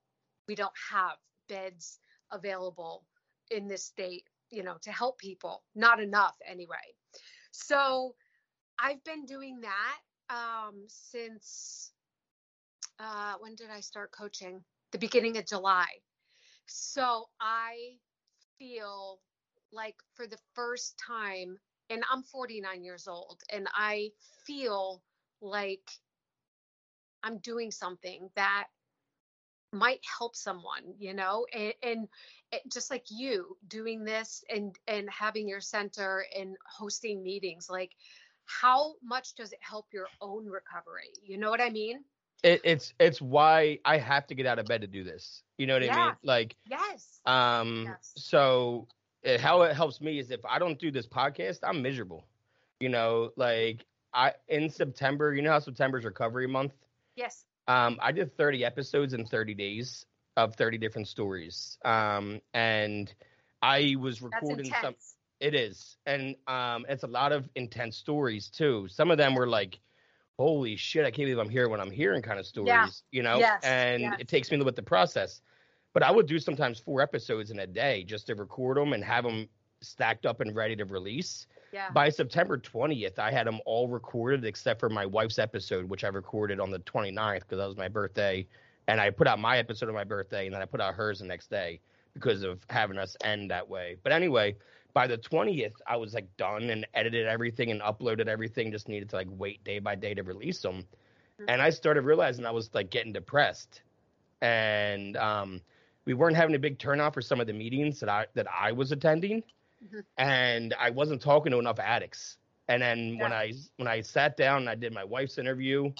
we don't have beds available in this state, you know, to help people. Not enough anyway. So I've been doing that um, since uh, when did I start coaching? The beginning of July. So I feel like for the first time and I'm 49 years old and I feel like I'm doing something that might help someone, you know, and, and it, just like you doing this and and having your center and hosting meetings, like how much does it help your own recovery? You know what I mean? It, it's it's why I have to get out of bed to do this. You know what yeah. I mean? Like yes. Um. Yes. So it, how it helps me is if I don't do this podcast, I'm miserable. You know, like I in September, you know how September's recovery month? Yes. Um, I did 30 episodes in 30 days of 30 different stories. Um, and I was recording some it is. And um it's a lot of intense stories too. Some of them were like holy shit, I can't believe I'm here when I'm hearing kind of stories, yeah. you know? Yes. And yes. it takes me a little bit to process. But I would do sometimes four episodes in a day just to record them and have them stacked up and ready to release. Yeah. By September 20th, I had them all recorded except for my wife's episode, which I recorded on the 29th because that was my birthday. And I put out my episode on my birthday and then I put out hers the next day because of having us end that way. But anyway, by the 20th, I was like done and edited everything and uploaded everything. Just needed to like wait day by day to release them. Mm-hmm. And I started realizing I was like getting depressed. And um, we weren't having a big turnout for some of the meetings that I that I was attending, mm-hmm. and I wasn't talking to enough addicts. And then yeah. when I when I sat down and I did my wife's interview,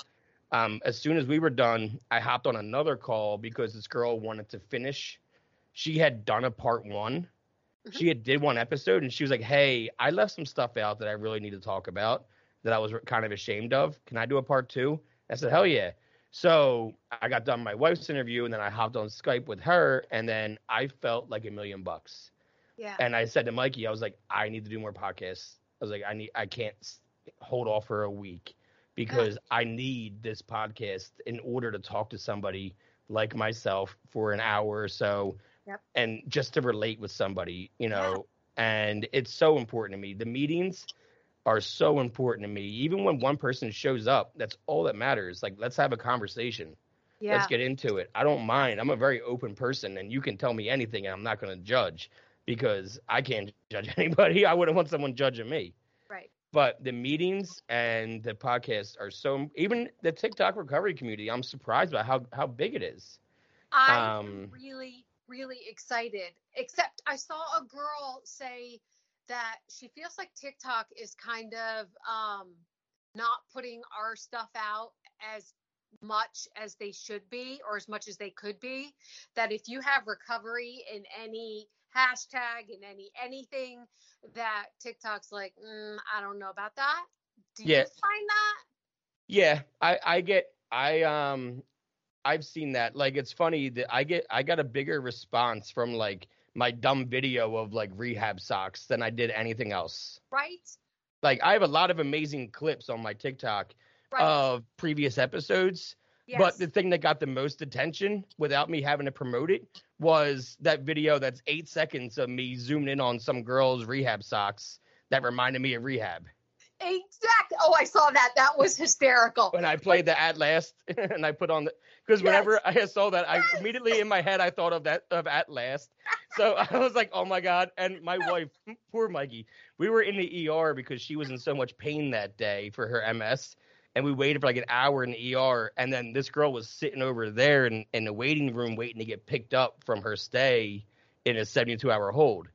um, as soon as we were done, I hopped on another call because this girl wanted to finish. She had done a part one. Mm-hmm. She had did one episode, and she was like, "Hey, I left some stuff out that I really need to talk about that I was kind of ashamed of. Can I do a part two? I said, "Hell yeah!" So I got done my wife's interview and then I hopped on Skype with her and then I felt like a million bucks. Yeah. And I said to Mikey, I was like, I need to do more podcasts. I was like, I need, I can't hold off for a week because yeah. I need this podcast in order to talk to somebody like myself for an hour or so. Yep. And just to relate with somebody, you know, yeah. and it's so important to me. The meetings, are so important to me. Even when one person shows up, that's all that matters. Like, let's have a conversation. Yeah. Let's get into it. I don't mind. I'm a very open person, and you can tell me anything, and I'm not going to judge because I can't judge [laughs] anybody. I wouldn't want someone judging me. right. But the meetings and the podcast are so. Even the TikTok recovery community, I'm surprised by how how big it is. I'm Um, really, really excited. Except I saw a girl say that she feels like TikTok is kind of um, not putting our stuff out as much as they should be or as much as they could be. That if you have recovery in any hashtag and any anything, that TikTok's like, mm, I don't know about that. Do Yeah. you find that? Yeah, I I get I um I've seen that. Like it's funny that I get I got a bigger response from like my dumb video of like rehab socks than I did anything else. Right? Like I have a lot of amazing clips on my TikTok Right. of previous episodes, yes. but the thing that got the most attention without me having to promote it was that video that's 8 seconds of me zooming in on some girl's rehab socks that reminded me of rehab. Exactly. Oh, I saw that. That was hysterical. when I played the At Last [laughs] and I put on the because whenever I saw that, I immediately in my head I thought of that of At Last. So [laughs] I was like, oh my god! And my wife, poor Mikey, we were in the ER because she was in so much pain that day for her MS, and we waited for like an hour in the ER, and then this girl was sitting over there in in the waiting room waiting to get picked up from her stay in a 72 hour hold.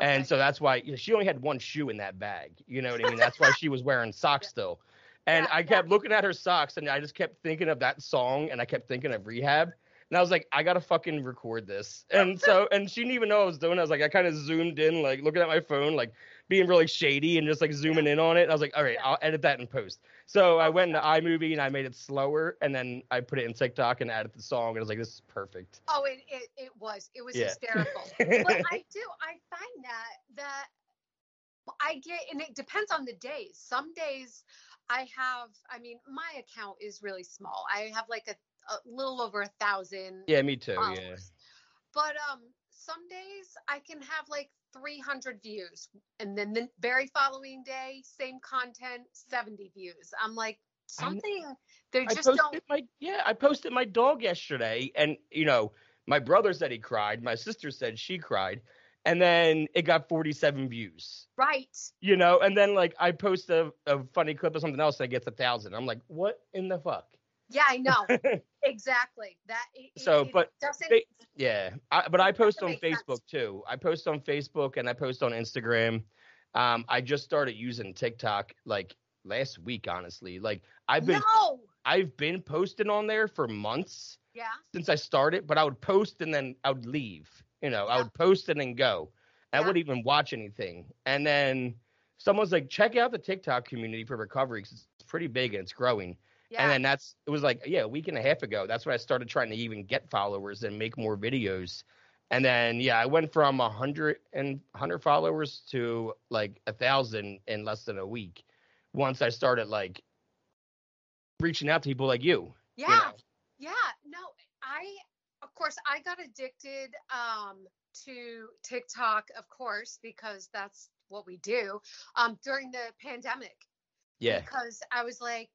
And so that's why you know, she only had one shoe in that bag. You know what I mean? That's why she was wearing socks still. And Yeah, I yeah. kept looking at her socks and I just kept thinking of that song and I kept thinking of rehab. And I was like, I gotta fucking record this. And so and she didn't even know I was doing. it. I was like, I kind of zoomed in, like looking at my phone, like being really shady and just like zooming in on it. I was like, all right. I'll edit that in post. So I went into iMovie and I made it slower and then I put it in TikTok and added the song and I was like, this is perfect. Oh, it, it it was. It was Yeah. hysterical. [laughs] but I do. I find that that I get, and it depends on the days. Some days I have. I mean, my account is really small. I have like a, a little over a thousand. Yeah, me too. Yeah. But um, some days I can have like 300 views, and then the very following day, same content, 70 views. I'm like something. They just don't. my yeah, I posted my dog yesterday, and you know, my brother said he cried, my sister said she cried, and then it got 47 views. Right. You know, and then like I post a, a funny clip of something else that gets a thousand. I'm like, what in the fuck? Yeah, I know. [laughs] exactly. That. It, So, it but doesn't. they- Yeah, I, but I post on Doesn't sense. Facebook too. I post on Facebook and I post on Instagram. Um, I just started using TikTok like last week, honestly. Like I've been no. I've been posting on there for months. Yeah. since I started, but I would post and then I would leave. You know, I would post and then go. I wouldn't even watch anything. And then someone's like, check out the TikTok community for recovery 'cause it's pretty big and it's growing. Yeah. And then that's it was like, yeah, a week and a half ago. That's when I started trying to even get followers and make more videos. And then yeah, I went from a hundred and hundred followers to like a thousand in less than a week. Once I started like reaching out to people like you. yeah. you know. Yeah. No, I of course I got addicted um to TikTok, of course, because that's what we do. Um during the pandemic. Yeah. Because I was like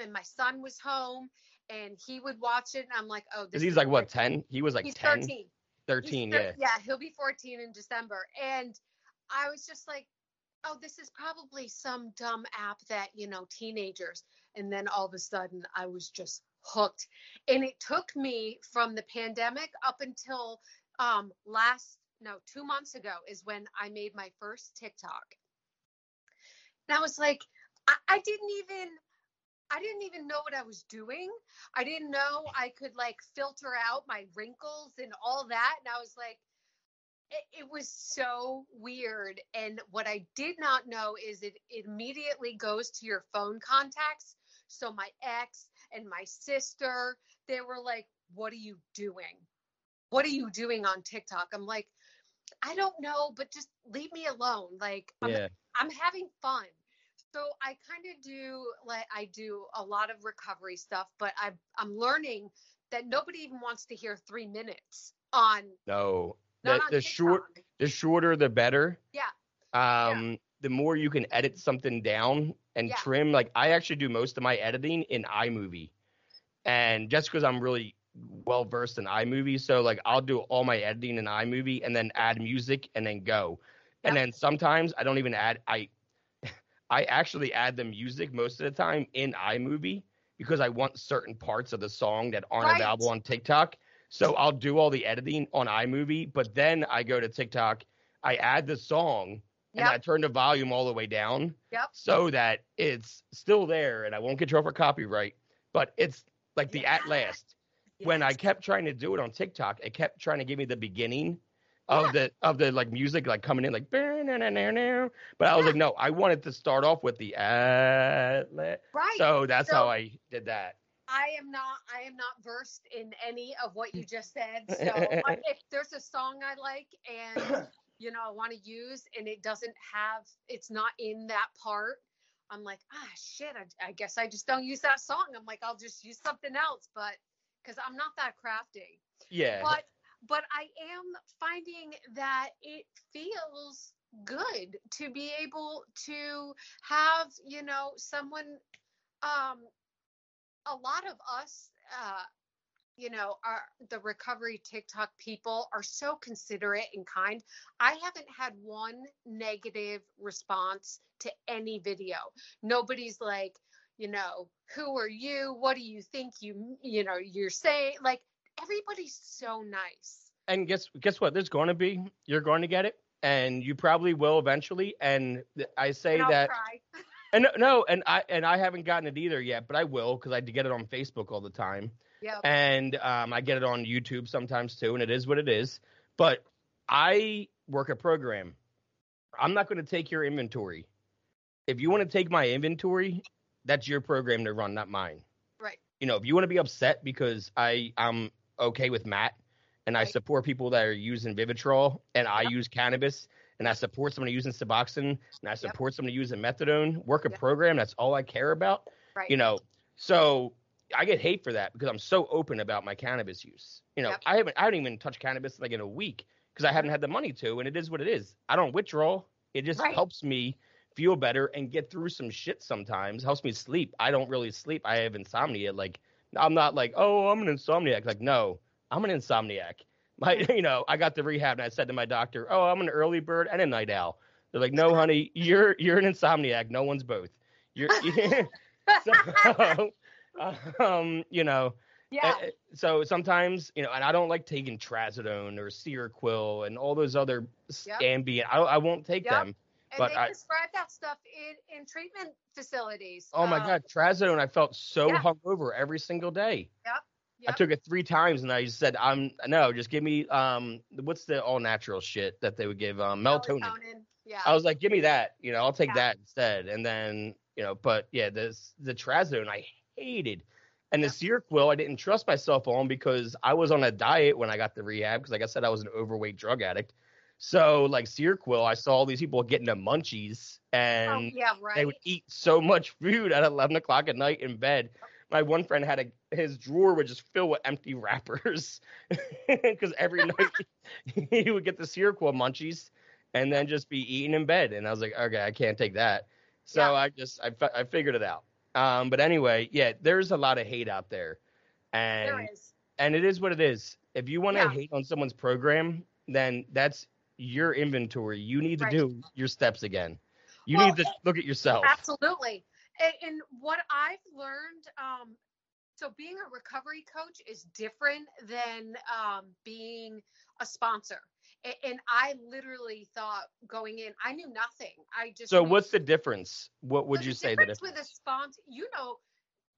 and my son was home and he would watch it and I'm like, oh this he's is like what, 10? He was like He's 10, 13. 13, He's yeah. Yeah, he'll be 14 in December. And I was just like, oh, this is probably some dumb app that, you know, teenagers. And then all of a sudden I was just hooked. And it took me from the pandemic up until um last no, 2 months ago is when I made my first TikTok. And I was like, I, I didn't even I didn't even know what I was doing. I didn't know I could like filter out my wrinkles and all that. And I was like, it, it was so weird. And what I did not know is it, it immediately goes to your phone contacts. So my ex and my sister, they were like, What are you doing? What are you doing on TikTok? I'm like, I don't know, but just leave me alone. Like, I'm Yeah. I'm having fun. So I kind of do like I do a lot of recovery stuff, but I I'm learning that nobody even wants to hear three minutes on No. The, on the short the shorter the better. Yeah. Um the more you can edit something down and Yeah. trim. Like I actually do most of my editing in iMovie, and just because I'm really well versed in iMovie, so like I'll do all my editing in iMovie and then add music and then go. And then sometimes I don't even add I I actually add the music most of the time in iMovie because I want certain parts of the song that aren't Right. available on TikTok. So I'll do all the editing on iMovie, but then I go to TikTok, I add the song, and Yep. I turn the volume all the way down Yep. so that it's still there and I won't get trouble for copyright, but it's like the at Yes. last. When I kept trying to do it on TikTok, it kept trying to give me the beginning of Yeah. the of the like music like coming in like but I was like, no, I wanted to start off with the at right. So that's So- how I did that. I am not I am not versed in any of what you just said. So if [laughs] there's a song I like and you know I want to use and it doesn't have it's not in that part, I'm like, ah shit, I, I guess I just don't use that song. I'm like, I'll just use something else, but because I'm not that crafty. Yeah. But but I am finding that it feels good to be able to have, you know, someone um a lot of us uh you know are the recovery tiktok people are so considerate and kind. I haven't had one negative response to any video. Nobody's like you know who are you? What do you think you you know you're saying? Like everybody's so nice and guess guess what? There's going to be you're going to get it, and you probably will eventually. And I say and that, try. [laughs] and no, and I and I haven't gotten it either yet, but I will because I get it on Facebook all the time. Yep. and um, I get it on YouTube sometimes too, and it is what it is. But I work a program. I'm not going to take your inventory. If you want to take my inventory, that's your program to run, not mine. Right. You know, if you want to be upset because I I'm okay with MAT and I support people that are using Vivitrol and I Yep. use cannabis and I support somebody using Suboxone and I support somebody using methadone, work a Yep. program. That's all I care about Right. you know so i get hate for that because i'm so open about my cannabis use you know Yep. i haven't i haven't even touched cannabis like in a week because i mm-hmm. haven't had the money to and it is what it is i don't withdraw it just Right. helps me feel better and get through some shit sometimes helps me sleep i don't really sleep i have insomnia like i'm not like oh i'm an insomniac like no i'm an insomniac [laughs] my you know i got the rehab and i said to my doctor oh i'm an early bird and a night owl they're like no honey you're you're an insomniac no one's both you're [laughs] [laughs] so, um, you know, yeah. uh, so sometimes, you know, and I don't like taking trazodone or Seroquel and all those other Yep. Ambien. I, I won't take Yep. them. And but they I- prescribe that stuff in in treatment facilities. Oh my Um, God, trazodone! I felt so yeah. hungover every single day. I yep. I took it three times, and I just said, "I'm no, just give me um, what's the all natural shit that they would give um, melatonin." Yeah. I was like, "Give me that," you know, I'll take Yeah. that instead. And then, you know, but yeah, the the trazodone I hated, and the Seroquel I didn't trust myself on because I was on a diet when I got the rehab because, like I said, I was an overweight drug addict. So like Seroquel, I saw all these people getting the munchies, oh, and yeah, right. they would eat so much food at 11 o'clock at night in bed. My one friend had a his drawer would just fill with empty [laughs] wrappers because every [laughs] night he would get the Seroquel munchies and then just be eating in bed. And I was like, okay, I can't take that. So Yeah. I just I, I figured it out. Um, but anyway, yeah, there's a lot of hate out there, and and it is what it is. If you want to Yeah. hate on someone's program, then that's your inventory. You need to Right. do your steps again. You Well, need to look at yourself. Absolutely. And, what I've learned, um, so being a recovery coach is different than um, being a sponsor. And I literally thought going in, I knew nothing. I just So knew- what's the difference? What would So you the say the difference? with a sponsor? You know,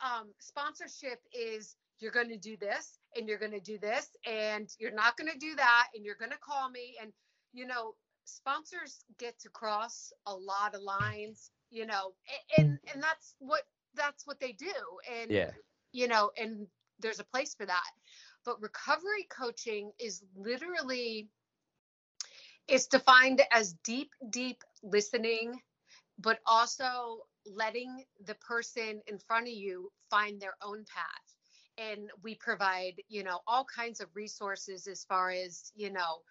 um, sponsorship is you're going to do this and you're going to do this and you're not going to do that and you're going to call me and you know sponsors get to cross a lot of lines you know and mm-hmm. and that's what that's what they do. And Yeah. you know and there's a place for that. But recovery coaching is literally it's defined as deep deep listening but also letting the person in front of you find their own path. And we provide you know all kinds of resources as far as you know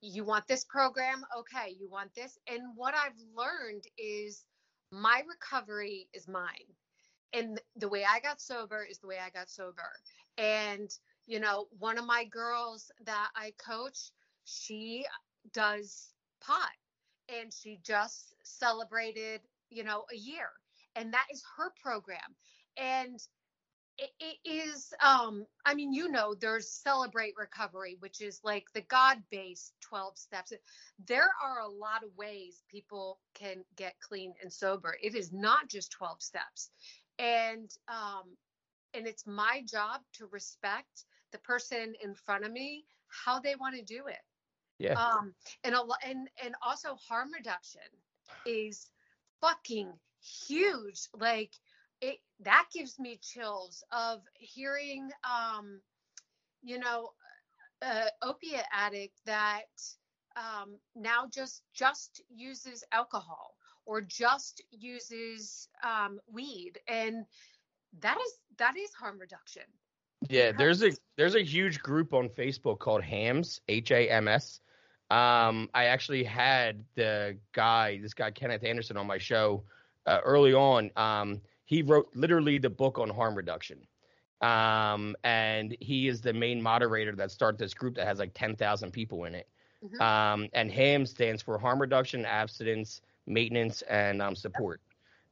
you want this program? Okay, you want this. And what I've learned is my recovery is mine. And the way I got sober is the way I got sober. And, you know, one of my girls that I coach, she does pot and she just celebrated, you know, a year. And that is her program. And it, is um i mean you know there's celebrate recovery which is like the god-based 12 steps. There are a lot of ways people can get clean and sober. It is not just 12 steps. And um and it's my job to respect the person in front of me how they want to do it. Yeah. um and a and and also harm reduction is fucking huge. Like it that gives me chills of hearing um you know a opiate addict that um now just just uses alcohol or just uses um weed and that is that is harm reduction Yeah, there's a there's a huge group on Facebook called HAMS H A M S. Um, I actually had the guy, this guy Kenneth Anderson, on my show uh, early on. Um, he wrote literally the book on harm reduction, um, and he is the main moderator that started this group that has like ten thousand people in it. Mhm. Um, and HAM stands for harm reduction, abstinence, maintenance, and um, support.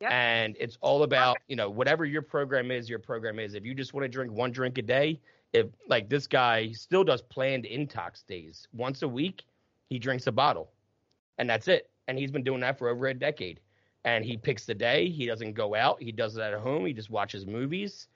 Yep. And it's all about, you know, whatever your program is, your program is. If you just want to drink one drink a day, if like this guy still does planned intox days, once a week, he drinks a bottle. And that's it. And he's been doing that for over a decade. And he picks the day. He doesn't go out. He does it at home. He just watches movies.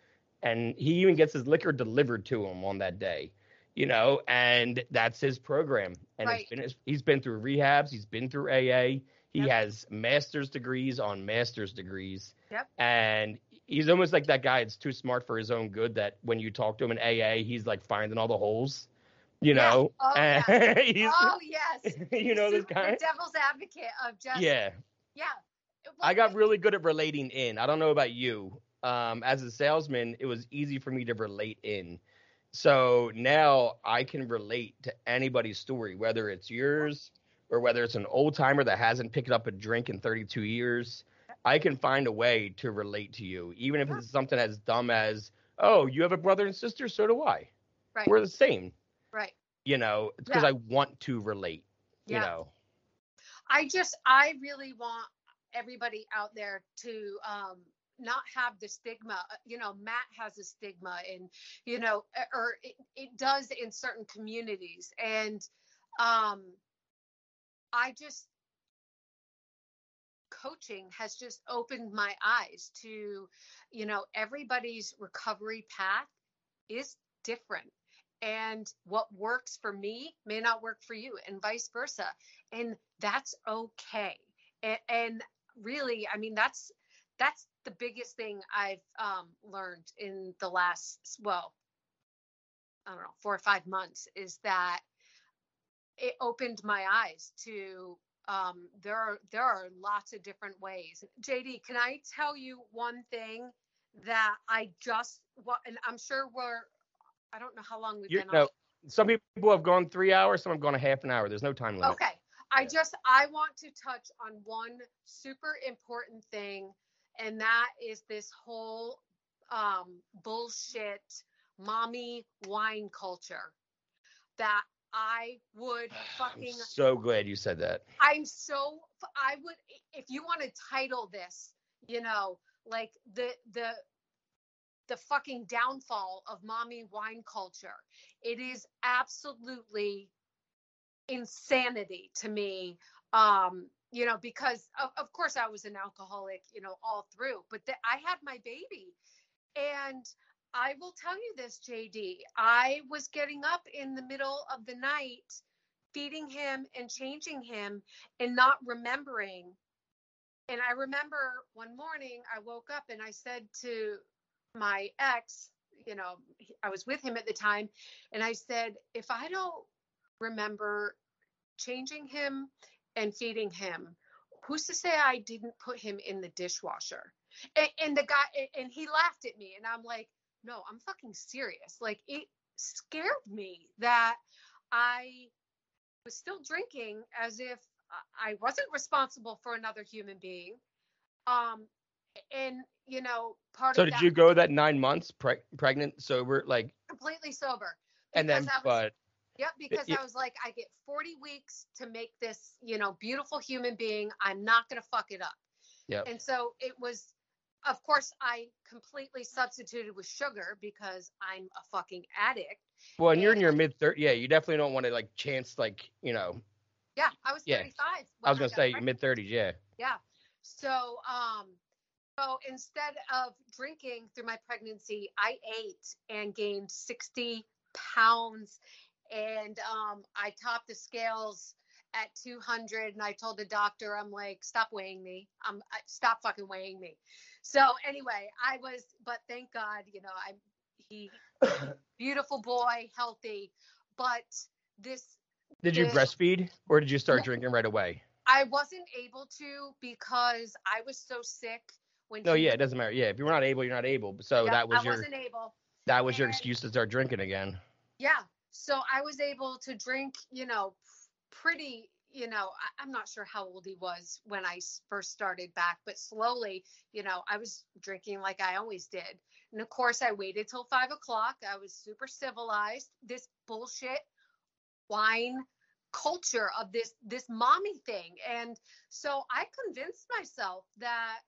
And he even gets his liquor delivered to him on that day you know, and that's his program. And Right. it's been, he's been through rehabs, he's been through AA, he Yep. has master's degrees on master's degrees. Yep. And he's almost like that guy that's too smart for his own good that when you talk to him in AA, he's like finding all the holes, you know? Oh, [laughs] and he's, oh yes [laughs] you know this guy? the devil's advocate of just Yeah. yeah I got really good at relating in. I don't know about you. Um, as a salesman, it was easy for me to relate in. So now I can relate to anybody's story, whether it's yours or whether it's an old timer that hasn't picked up a drink in 32 years. I can find a way to relate to you, even if it's something as dumb as, "Oh, you have a brother and sister, so do I. right We're the same." right You know, it's because Yeah. I want to relate. You know, I just I really want everybody out there to um not have the stigma Uh, you know MAT has a stigma and you know or it, it does in certain communities. And um i just coaching has just opened my eyes to you know everybody's recovery path is different. And what works for me may not work for you and vice versa. And that's okay. And, and really i mean that's that's the biggest thing i've um, learned in the last well i don't know four or five months is that it opened my eyes to um, there are there are lots of different ways jd can i tell you one thing that i just what and i'm sure we're i don't know how long we've you been on know, some people have gone three hours, some have gone a half an hour. There's no time limit. Okay. I just I want to touch on one super important thing and that is this whole um bullshit mommy wine culture that I would [sighs] I'm fucking so glad you said that. I'm so I would if you want to title this, you know, like the the the fucking downfall of mommy wine culture. It is absolutely insanity to me. Um, you know, because of, of course I was an alcoholic, you know, all through, but the, I had my baby. And I will tell you this, JD, I was getting up in the middle of the night, feeding him and changing him and not remembering. And I remember one morning I woke up and I said to my ex, you know, I was with him at the time, and I said, if I don't remember changing him and feeding him, who's to say I didn't put him in the dishwasher? And, and the guy, and he laughed at me, and I'm like, no, I'm fucking serious. Like, it scared me that I was still drinking as if I wasn't responsible for another human being. Um, and you know, part of So did that you go that nine months preg- pregnant, sober, like, completely sober. and then, was- but Yep, because yeah. I was like, I get 40 weeks to make this, you know, beautiful human being. I'm not going to fuck it up. Yep. And so it was, of course, I completely substituted with sugar because I'm a fucking addict. well, and you're in your mid 30s. Yeah, you definitely don't want to like chance like you know. Yeah, I was Yeah. 35. I was gonna say mid 30s. Yeah. Yeah. So, um, so instead of drinking through my pregnancy, I ate and gained 60 pounds. And um, I topped the scales at 200. And I told the doctor, I'm like, stop weighing me. I'm I, stop fucking weighing me. So anyway, I was, but thank God, you know, I'm he [coughs] beautiful boy, healthy, but this Did you Yeah. breastfeed or did you start No. drinking right away? I wasn't able to because I was so sick when No, yeah, was it doesn't matter. Yeah, if you're not able, you're not able. So Yep, that was I your wasn't able. that was your excuse to start drinking again. Yeah. So I was able to drink, you know, pretty, you know, I, I'm not sure how old he was when I first started back, but slowly, you know, I was drinking like I always did. And of course, I waited till five o'clock. I was super civilized. This bullshit wine culture of this this mommy thing and so i convinced myself that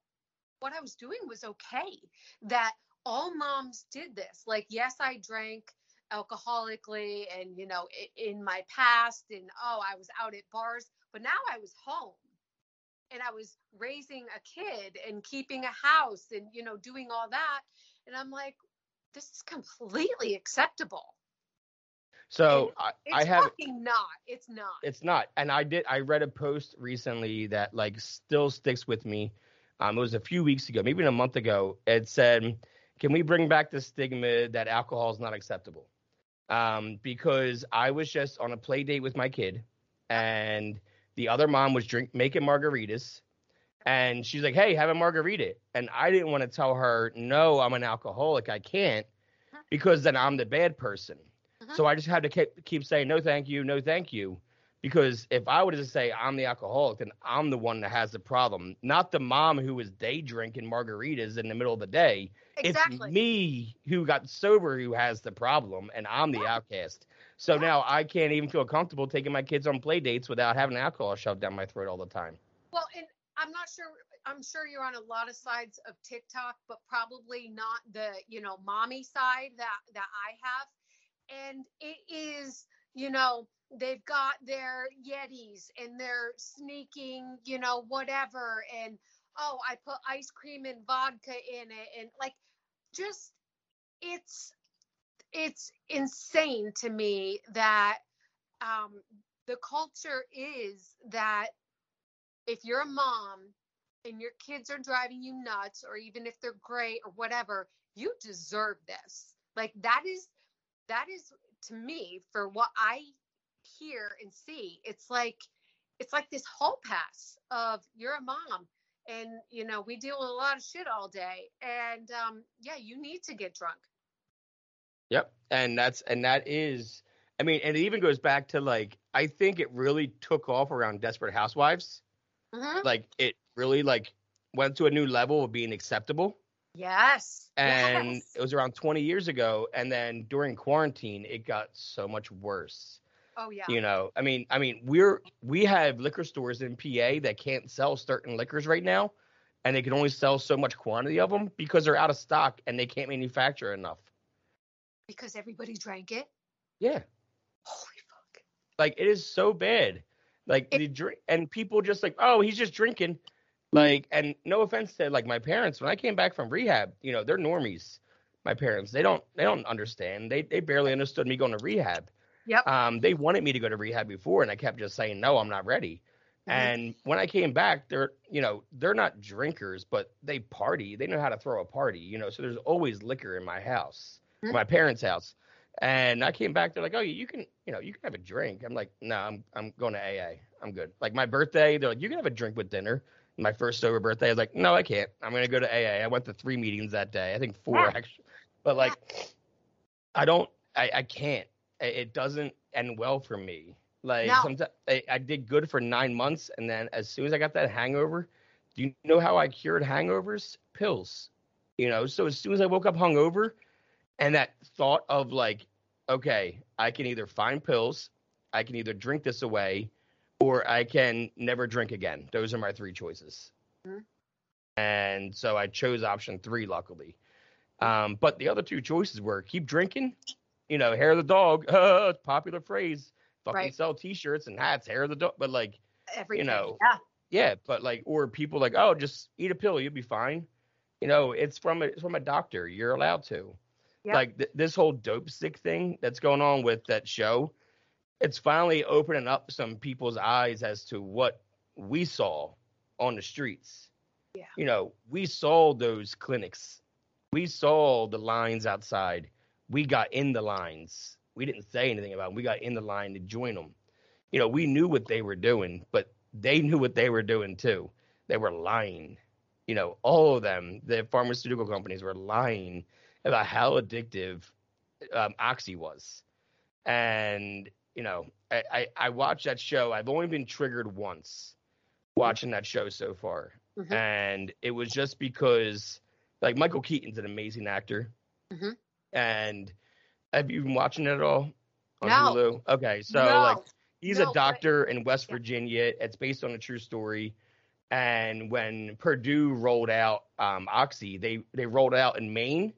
what i was doing was okay that all moms did this like yes i drank alcoholically and you know in my past and oh i was out at bars but now i was home and i was raising a kid and keeping a house and you know doing all that and i'm like this is completely acceptable So I, I have fucking not it's not it's not. And I did I read a post recently that like still sticks with me. Um, it was a few weeks ago, maybe a month ago. It said, "Can we bring back the stigma that alcohol is not acceptable?" Um, because I was just on a play date with my kid, and the other mom was drink making margaritas, and she's like, "Hey, have a margarita," and I didn't want to tell her, "No, I'm an alcoholic. I can't," because then I'm the bad person. Mhm. So I just had to keep, keep saying, "No, thank you, no, thank you." Because if I were to say I'm the alcoholic, then I'm the one that has the problem, not the mom who was day drinking margaritas in the middle of the day. exactly It's me who got sober who has the problem, and I'm the Yeah. outcast. So Yeah. now I can't even feel comfortable taking my kids on play dates without having alcohol shoved down my throat all the time. Well, and I'm not sure. I'm sure you're on a lot of sides of TikTok, but probably not the you know mommy side that that I have. And it is you know they've got their Yetis and they're sneaking you know whatever. And oh I put ice cream and vodka in it. And like just it's it's insane to me that um the culture is that if you're a mom and your kids are driving you nuts or even if they're great or whatever you deserve this. Like that is that is to me for what i hear and see it's like it's like this hall pass of you're a mom and you know we deal with a lot of shit all day and um yeah you need to get drunk Yep. And that's and that is I mean, and it even goes back to like I think it really took off around Desperate Housewives. Mhm. Like it really like went to a new level of being acceptable. yes And yes. it was around 20 years ago. And then during quarantine, it got so much worse. Oh yeah You know, I mean, I mean, we're we have liquor stores in PA that can't sell certain liquors right now, and they can only sell so much quantity of them because they're out of stock and they can't manufacture enough. because everybody drank it Yeah. holy fuck Like it is so bad. Like It- the drink and people just like, oh, he's just drinking. Like, and no offense to like my parents, when I came back from rehab, you know, they're normies. My parents, they don't they don't understand. They they barely understood me going to rehab. Yep. Um, they wanted me to go to rehab before, and I kept just saying no, I'm not ready. Mhm. And when I came back, they're you know they're not drinkers, but they party. They know how to throw a party, you know. So there's always liquor in my house, Mhm. my parents' house. And I came back, they're like, "Oh, you can, you know, you can have a drink." I'm like, "No, I'm I'm going to AA. I'm good." Like my birthday, they're like, "You can have a drink with dinner." My first sober birthday, I was like, "No, I can't. I'm going to go to AA." I went to three meetings that day. I think four Yeah. actually, but like, I don't, I I can't. It doesn't end well for me. Like No. sometimes I, I did good for nine months, and then as soon as I got that hangover, do you know how I cured hangovers? Pills. You know, so as soon as I woke up hungover, and that thought of like, okay, I can either find pills, I can either drink this away, or I can never drink again. Those are my three choices. Mhm. And so I chose option three, luckily. Um, but the other two choices were keep drinking, you know, hair of the dog, [laughs] uh, popular phrase. Fucking Right. sell T-shirts and hats, hair of the dog. But like, Everything. know, Yeah. yeah, but like, or people like, oh, just eat a pill, you'll be fine. You know, it's from a it's from a doctor. You're allowed to. Yep. Like th- this whole Dopesick thing that's going on with that show, it's finally opening up some people's eyes as to what we saw on the streets. Yeah. You know, we saw those clinics. We saw the lines outside. We got in the lines. We didn't say anything about them. We got in the line to join them. You know, we knew what they were doing, but they knew what they were doing too. They were lying. You know, all of them, the pharmaceutical companies were lying about how addictive um, Oxy was. And, you know, I, I, I watched that show. I've only been triggered once watching that show so far. Mhm. And it was just because, like, Michael Keaton's an amazing actor. Mhm. And have you been watching it at all on No. Hulu? Okay. So, No. like, he's No, a but- doctor in West. Virginia. It's based on a true story. And when Purdue rolled out um, Oxy, they they rolled it out in Maine,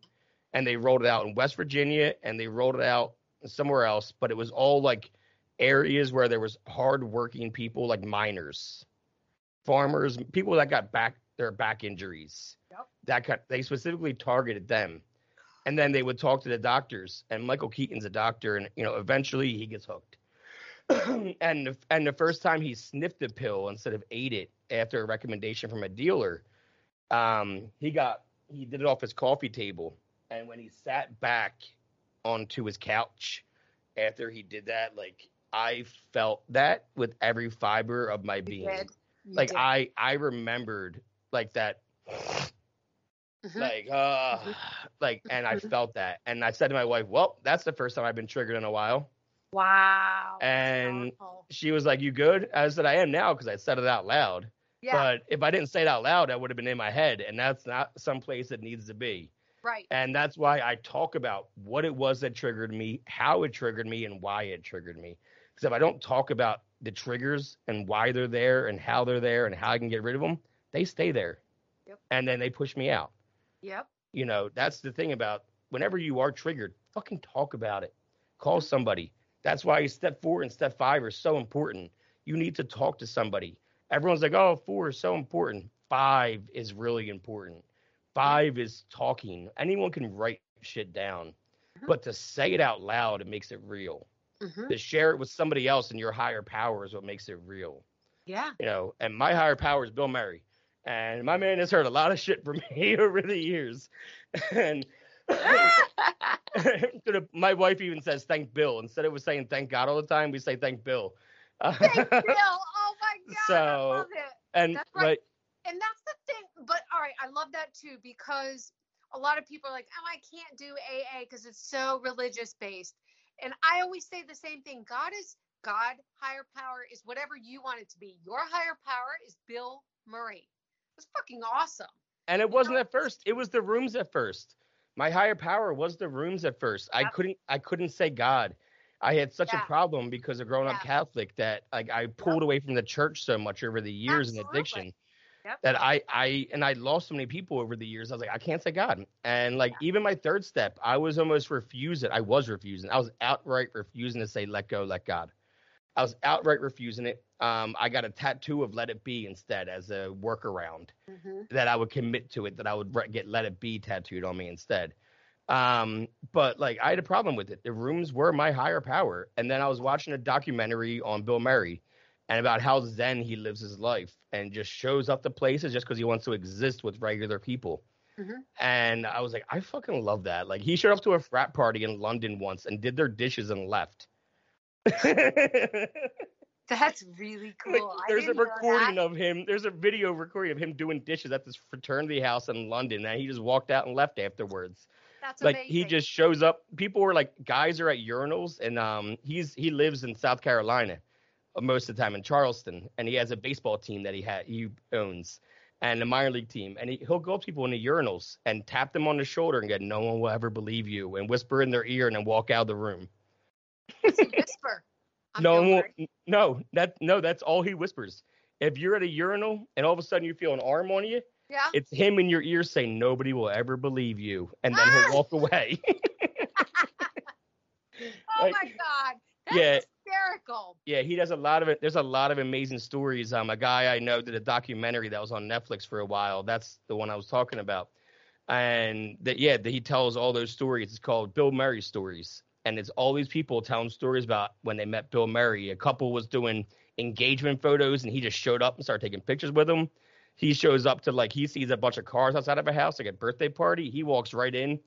and they rolled it out in West Virginia, and they rolled it out somewhere else. But it was all like areas where there was hardworking people, like miners, farmers, people that got back their back injuries. Yep. That got, they specifically targeted them, and then they would talk to the doctors. And Michael Keaton's a doctor, and you know eventually he gets hooked. [clears throat] and and the first time he sniffed the pill instead of ate it after a recommendation from a dealer, um, he got he did it off his coffee table, and when he sat back onto his couch after he did that, like I felt that with every fiber of my being. You Like did. I I remembered like that Mhm. like uh Mhm. like and I Mhm. felt that and I said to my wife, "Well, that's the first time I've been triggered in a while." Wow. and- She was like, "You good?" I said, "I am now because I said it out loud." yeah, But if I didn't say it out loud, that would have been in my head, and that's not some place it needs to be. right. And that's why I talk about what it was that triggered me, how it triggered me, and why it triggered me. Because if I don't talk about the triggers and why they're there and how they're there and how I can get rid of them, they stay there. Yep. And then they push me out. Yep. You know, that's the thing about whenever you are triggered, fucking talk about it. Call somebody. That's why step four and step five are so important. You need to talk to somebody. Everyone's like, oh, four is so important. Five is really important. Five is talking. Anyone can write shit down, Mhm. but to say it out loud, it makes it real. hmm To share it with somebody else and your higher power is what makes it real Yeah. you know, and my higher power is Bill Murray. And my man has heard a lot of shit from [laughs] me over the years. And [laughs] [laughs] my wife even says thank Bill. Instead of saying thank God all the time, we say thank Bill. Thank Bill. Oh my God. I So- love it. and That's right. but and that's the thing. But all right, I love that too because a lot of people are like, "Oh, I can't do AA because it's so religious based." And I always say the same thing: God is God. Higher power is whatever you want it to be. Your higher power is Bill Murray. It's fucking awesome. and it wasn't know? at first. It was the rooms at first. My higher power was the rooms at first. I couldn't I couldn't say God. I had such Yeah. a problem because of growing up Catholic that like I pulled away from the church so much over the years in addiction. Yep. that I I and I lost so many people over the years. I was like, I can't say God. And like even my third step, I was almost refusing. I was refusing. I was outright refusing to say let go, let God. I was outright refusing it. Um, I got a tattoo of let it be instead as a workaround hmm that I would commit to it, that I would get let it be tattooed on me instead. Um, but like I had a problem with it. The rooms were my higher power. And then I was watching a documentary on Bill Murray and about how zen he lives his life and just shows up to places just because he wants to exist with regular people. Mhm. And I was like, I fucking love that. Like he showed up to a frat party in London once and did their dishes and left. [laughs] That's really cool. I there's a recording of him. There's a video recording of him doing dishes at this fraternity house in London, and he just walked out and left afterwards. That's like amazing. he just shows up. People were like, guys are at urinals, and um, he's he lives in South Carolina, most of the time in Charleston, and he has a baseball team that he had he owns, and a minor league team, and he, he'll go up to people in the urinals and tap them on the shoulder and get, "No one will ever believe you," and whisper in their ear and then walk out of the room. whisper. I'm no, feeling one very- will- no, that no, that's all he whispers. If you're at a urinal and all of a sudden you feel an arm on you, Yeah. it's him in your ear saying, "Nobody will ever believe you," and then Ah! he'll walk away. [laughs] [laughs] Oh like- my god. That's Yeah. hysterical. Yeah, he does a lot of it. There's a lot of amazing stories. Um, a guy I know did a documentary that was on Netflix for a while. That's the one I was talking about. And that, yeah, that he tells all those stories. It's called Bill Murray Stories, and it's all these people telling stories about when they met Bill Murray. A couple was doing engagement photos, and he just showed up and started taking pictures with them. He shows up to like he sees a bunch of cars outside of a house, like a birthday party. He walks right in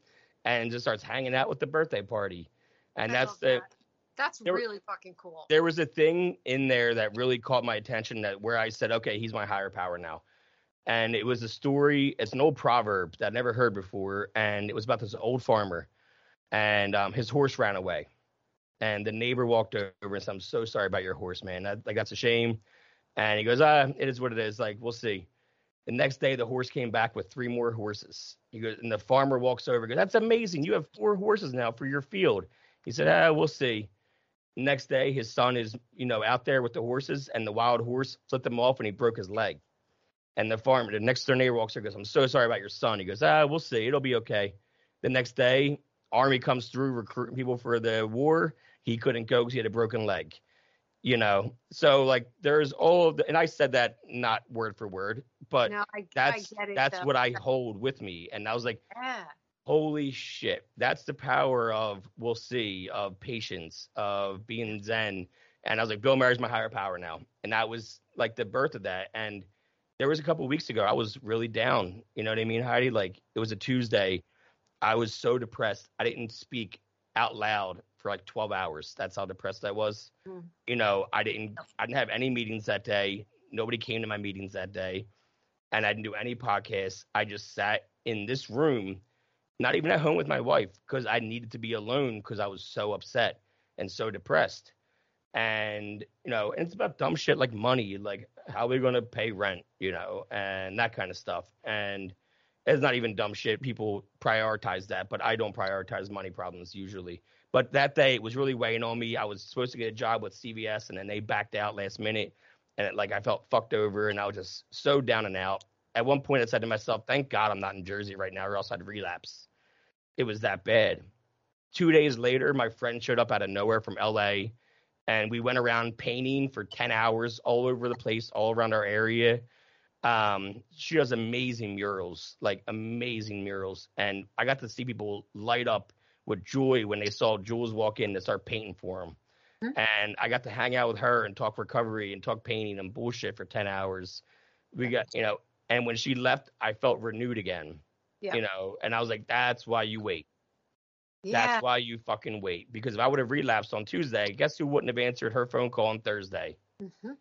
and just starts hanging out with the birthday party. And I that's the that. That's there really fucking cool. there was a thing in there that really caught my attention that where I said, okay, he's my higher power now. And it was a story, it's an old proverb that I never heard before. And it was about this old farmer and um, his horse ran away. And the neighbor walked over and said, I'm so sorry about your horse, man. That, like, that's a shame. And he goes, ah, it is what it is. Like, we'll see. The next day, the horse came back with three more horses. He goes, and the farmer walks over and goes, That's amazing. You have four horses now for your field. He said, Ah, we'll see. Next day, his son is, you know, out there with the horses, and the wild horse flipped him off, and he broke his leg. And the farmer, the next door neighbor walks over, and goes, "I'm so sorry about your son." He goes, "Ah, we'll see. It'll be okay." The next day, army comes through recruiting people for the war. He couldn't go because he had a broken leg. You know, so like there's all of the, and I said that not word for word, but no, I, that's I it. that's though. what I hold with me. And I was like, Yeah. holy shit that's the power of we'll see of patience of being zen and i was like bill murray's my higher power now and that was like the birth of that and there was a couple weeks ago i was really down you know what i mean heidi like it was a tuesday i was so depressed i didn't speak out loud for like 12 hours that's how depressed i was Mm. you know i didn't i didn't have any meetings that day nobody came to my meetings that day and i didn't do any podcasts i just sat in this room not even at home with my wife because I needed to be alone because I was so upset and so depressed. And, you know, and it's about dumb shit like money, like how are we going to pay rent, you know, and that kind of stuff. And it's not even dumb shit. People prioritize that, but I don't prioritize money problems usually. But that day it was really weighing on me. I was supposed to get a job with CVS and then they backed out last minute. And it, like I felt fucked over and I was just so down and out. At one point I said to myself, thank God I'm not in Jersey right now or else I'd relapse it was that bad. Two days later, my friend showed up out of nowhere from LA, and we went around painting for 10 hours all over the place, all around our area. Um, she does amazing murals, like amazing murals. And I got to see people light up with joy when they saw Jules walk in to start painting for them. Mhm. And I got to hang out with her and talk recovery and talk painting and bullshit for 10 hours. We got, you know, and when she left, I felt renewed again Yeah. you know and i was like that's why you wait Yeah. that's why you fucking wait because if i would have relapsed on tuesday guess who wouldn't have answered her phone call on thursday Mhm.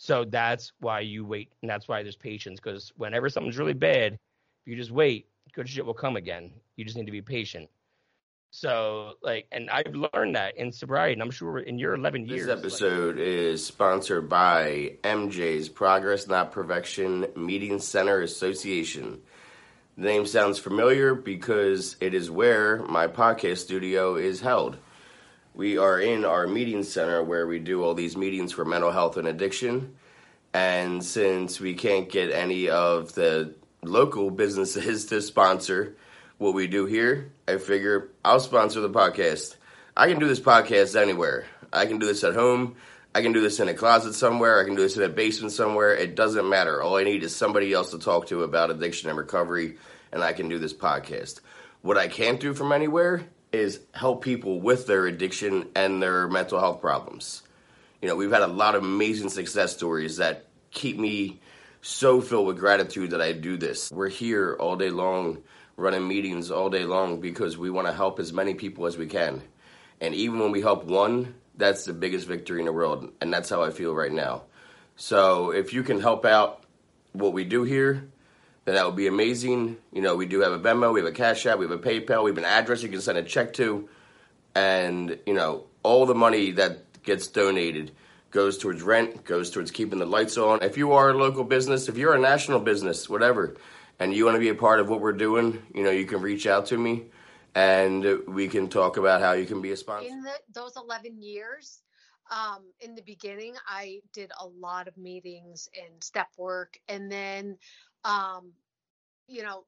So that's why you wait and that's why there's patience because whenever something's really bad if you just wait good shit will come again you just need to be patient so like and i've learned that in sobriety and i'm sure in your 11 years This like- episode is sponsored by MJ's Progress Not Perfection Meeting Center Association. The name sounds familiar because it is where my podcast studio is held. We are in our meeting center where we do all these meetings for mental health and addiction. And since we can't get any of the local [laughs] businesses to sponsor what we do here, I figure I'll sponsor the podcast. I can do this podcast anywhere. I can do this at home. I can do this in a closet somewhere. I can do this in a basement somewhere. It doesn't matter. All I need is somebody else to talk to about addiction and recovery, and I can do this podcast. What I can't do from anywhere is help people with their addiction and their mental health problems. You know, we've had a lot of amazing success stories that keep me so filled with gratitude that I do this. We're here all day long, running meetings all day long because we want to help as many people as we can. And even when we help one, that's the biggest victory in the world. And that's how I feel right now. So if you can help out what we do here, then that would be amazing. You know, we do have a Venmo, we have a Cash App, we have a PayPal, we have an address you can send a check to. And, you know, all the money that gets donated goes towards rent, goes towards keeping the lights on. If you are a local business, if you're a national business, whatever, and you want to be a part of what we're doing, you know, you can reach out to me and we can talk about how you can be a sponsor. In the, those 11 years, um, in the beginning, I did a lot of meetings and step work. And then, um, you know,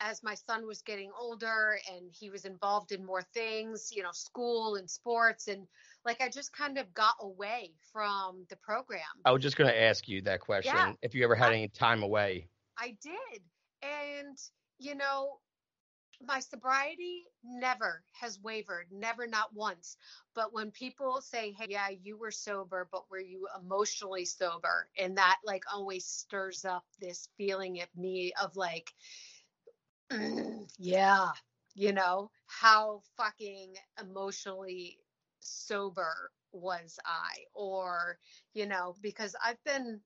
as my son was getting older and he was involved in more things, you know, school and sports, and like I just kind of got away from the program. I was just going to ask you that question. Yeah. If you ever had I- any time away. I did. And, you know, my sobriety never has wavered, never, not once. But when people say, hey, yeah, you were sober, but were you emotionally sober? And that like always stirs up this feeling of me of like, "Mm, [clears throat] yeah, you know, how fucking emotionally sober was I? Or, you know, because I've been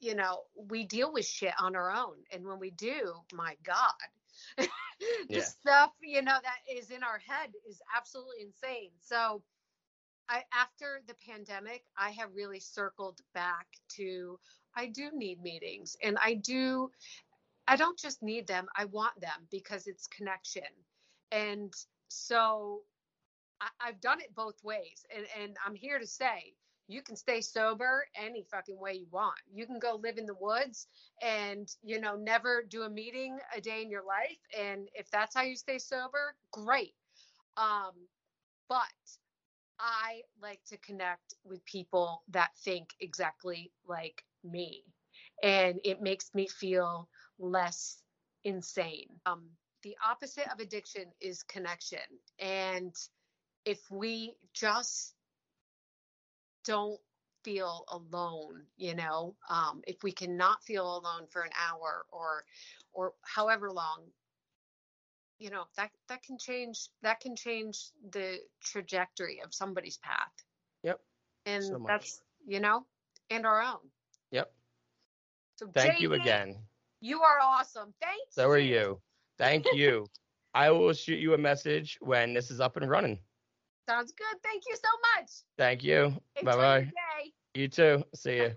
you know, we deal with shit on our own. And when we do, my God, [laughs] the Yeah. stuff, you know, that is in our head is absolutely insane. So I after the pandemic, I have really circled back to I do need meetings and I do I don't just need them, I want them because it's connection. And so I, I've done it both ways. And and I'm here to say you can stay sober any fucking way you want. You can go live in the woods and, you know, never do a meeting a day in your life. And if that's how you stay sober, great. Um, but I like to connect with people that think exactly like me. And it makes me feel less insane. Um, the opposite of addiction is connection. And if we just don't feel alone you know um, if we cannot feel alone for an hour or or however long you know that that can change that can change the trajectory of somebody's path Yep. and So that's you know and our own Yep. so Thank you again. you are awesome thank So are you. Thank you. I will shoot you a message when this is up and running. Sounds good thank you so much Thank you. Bye bye. You too. See you.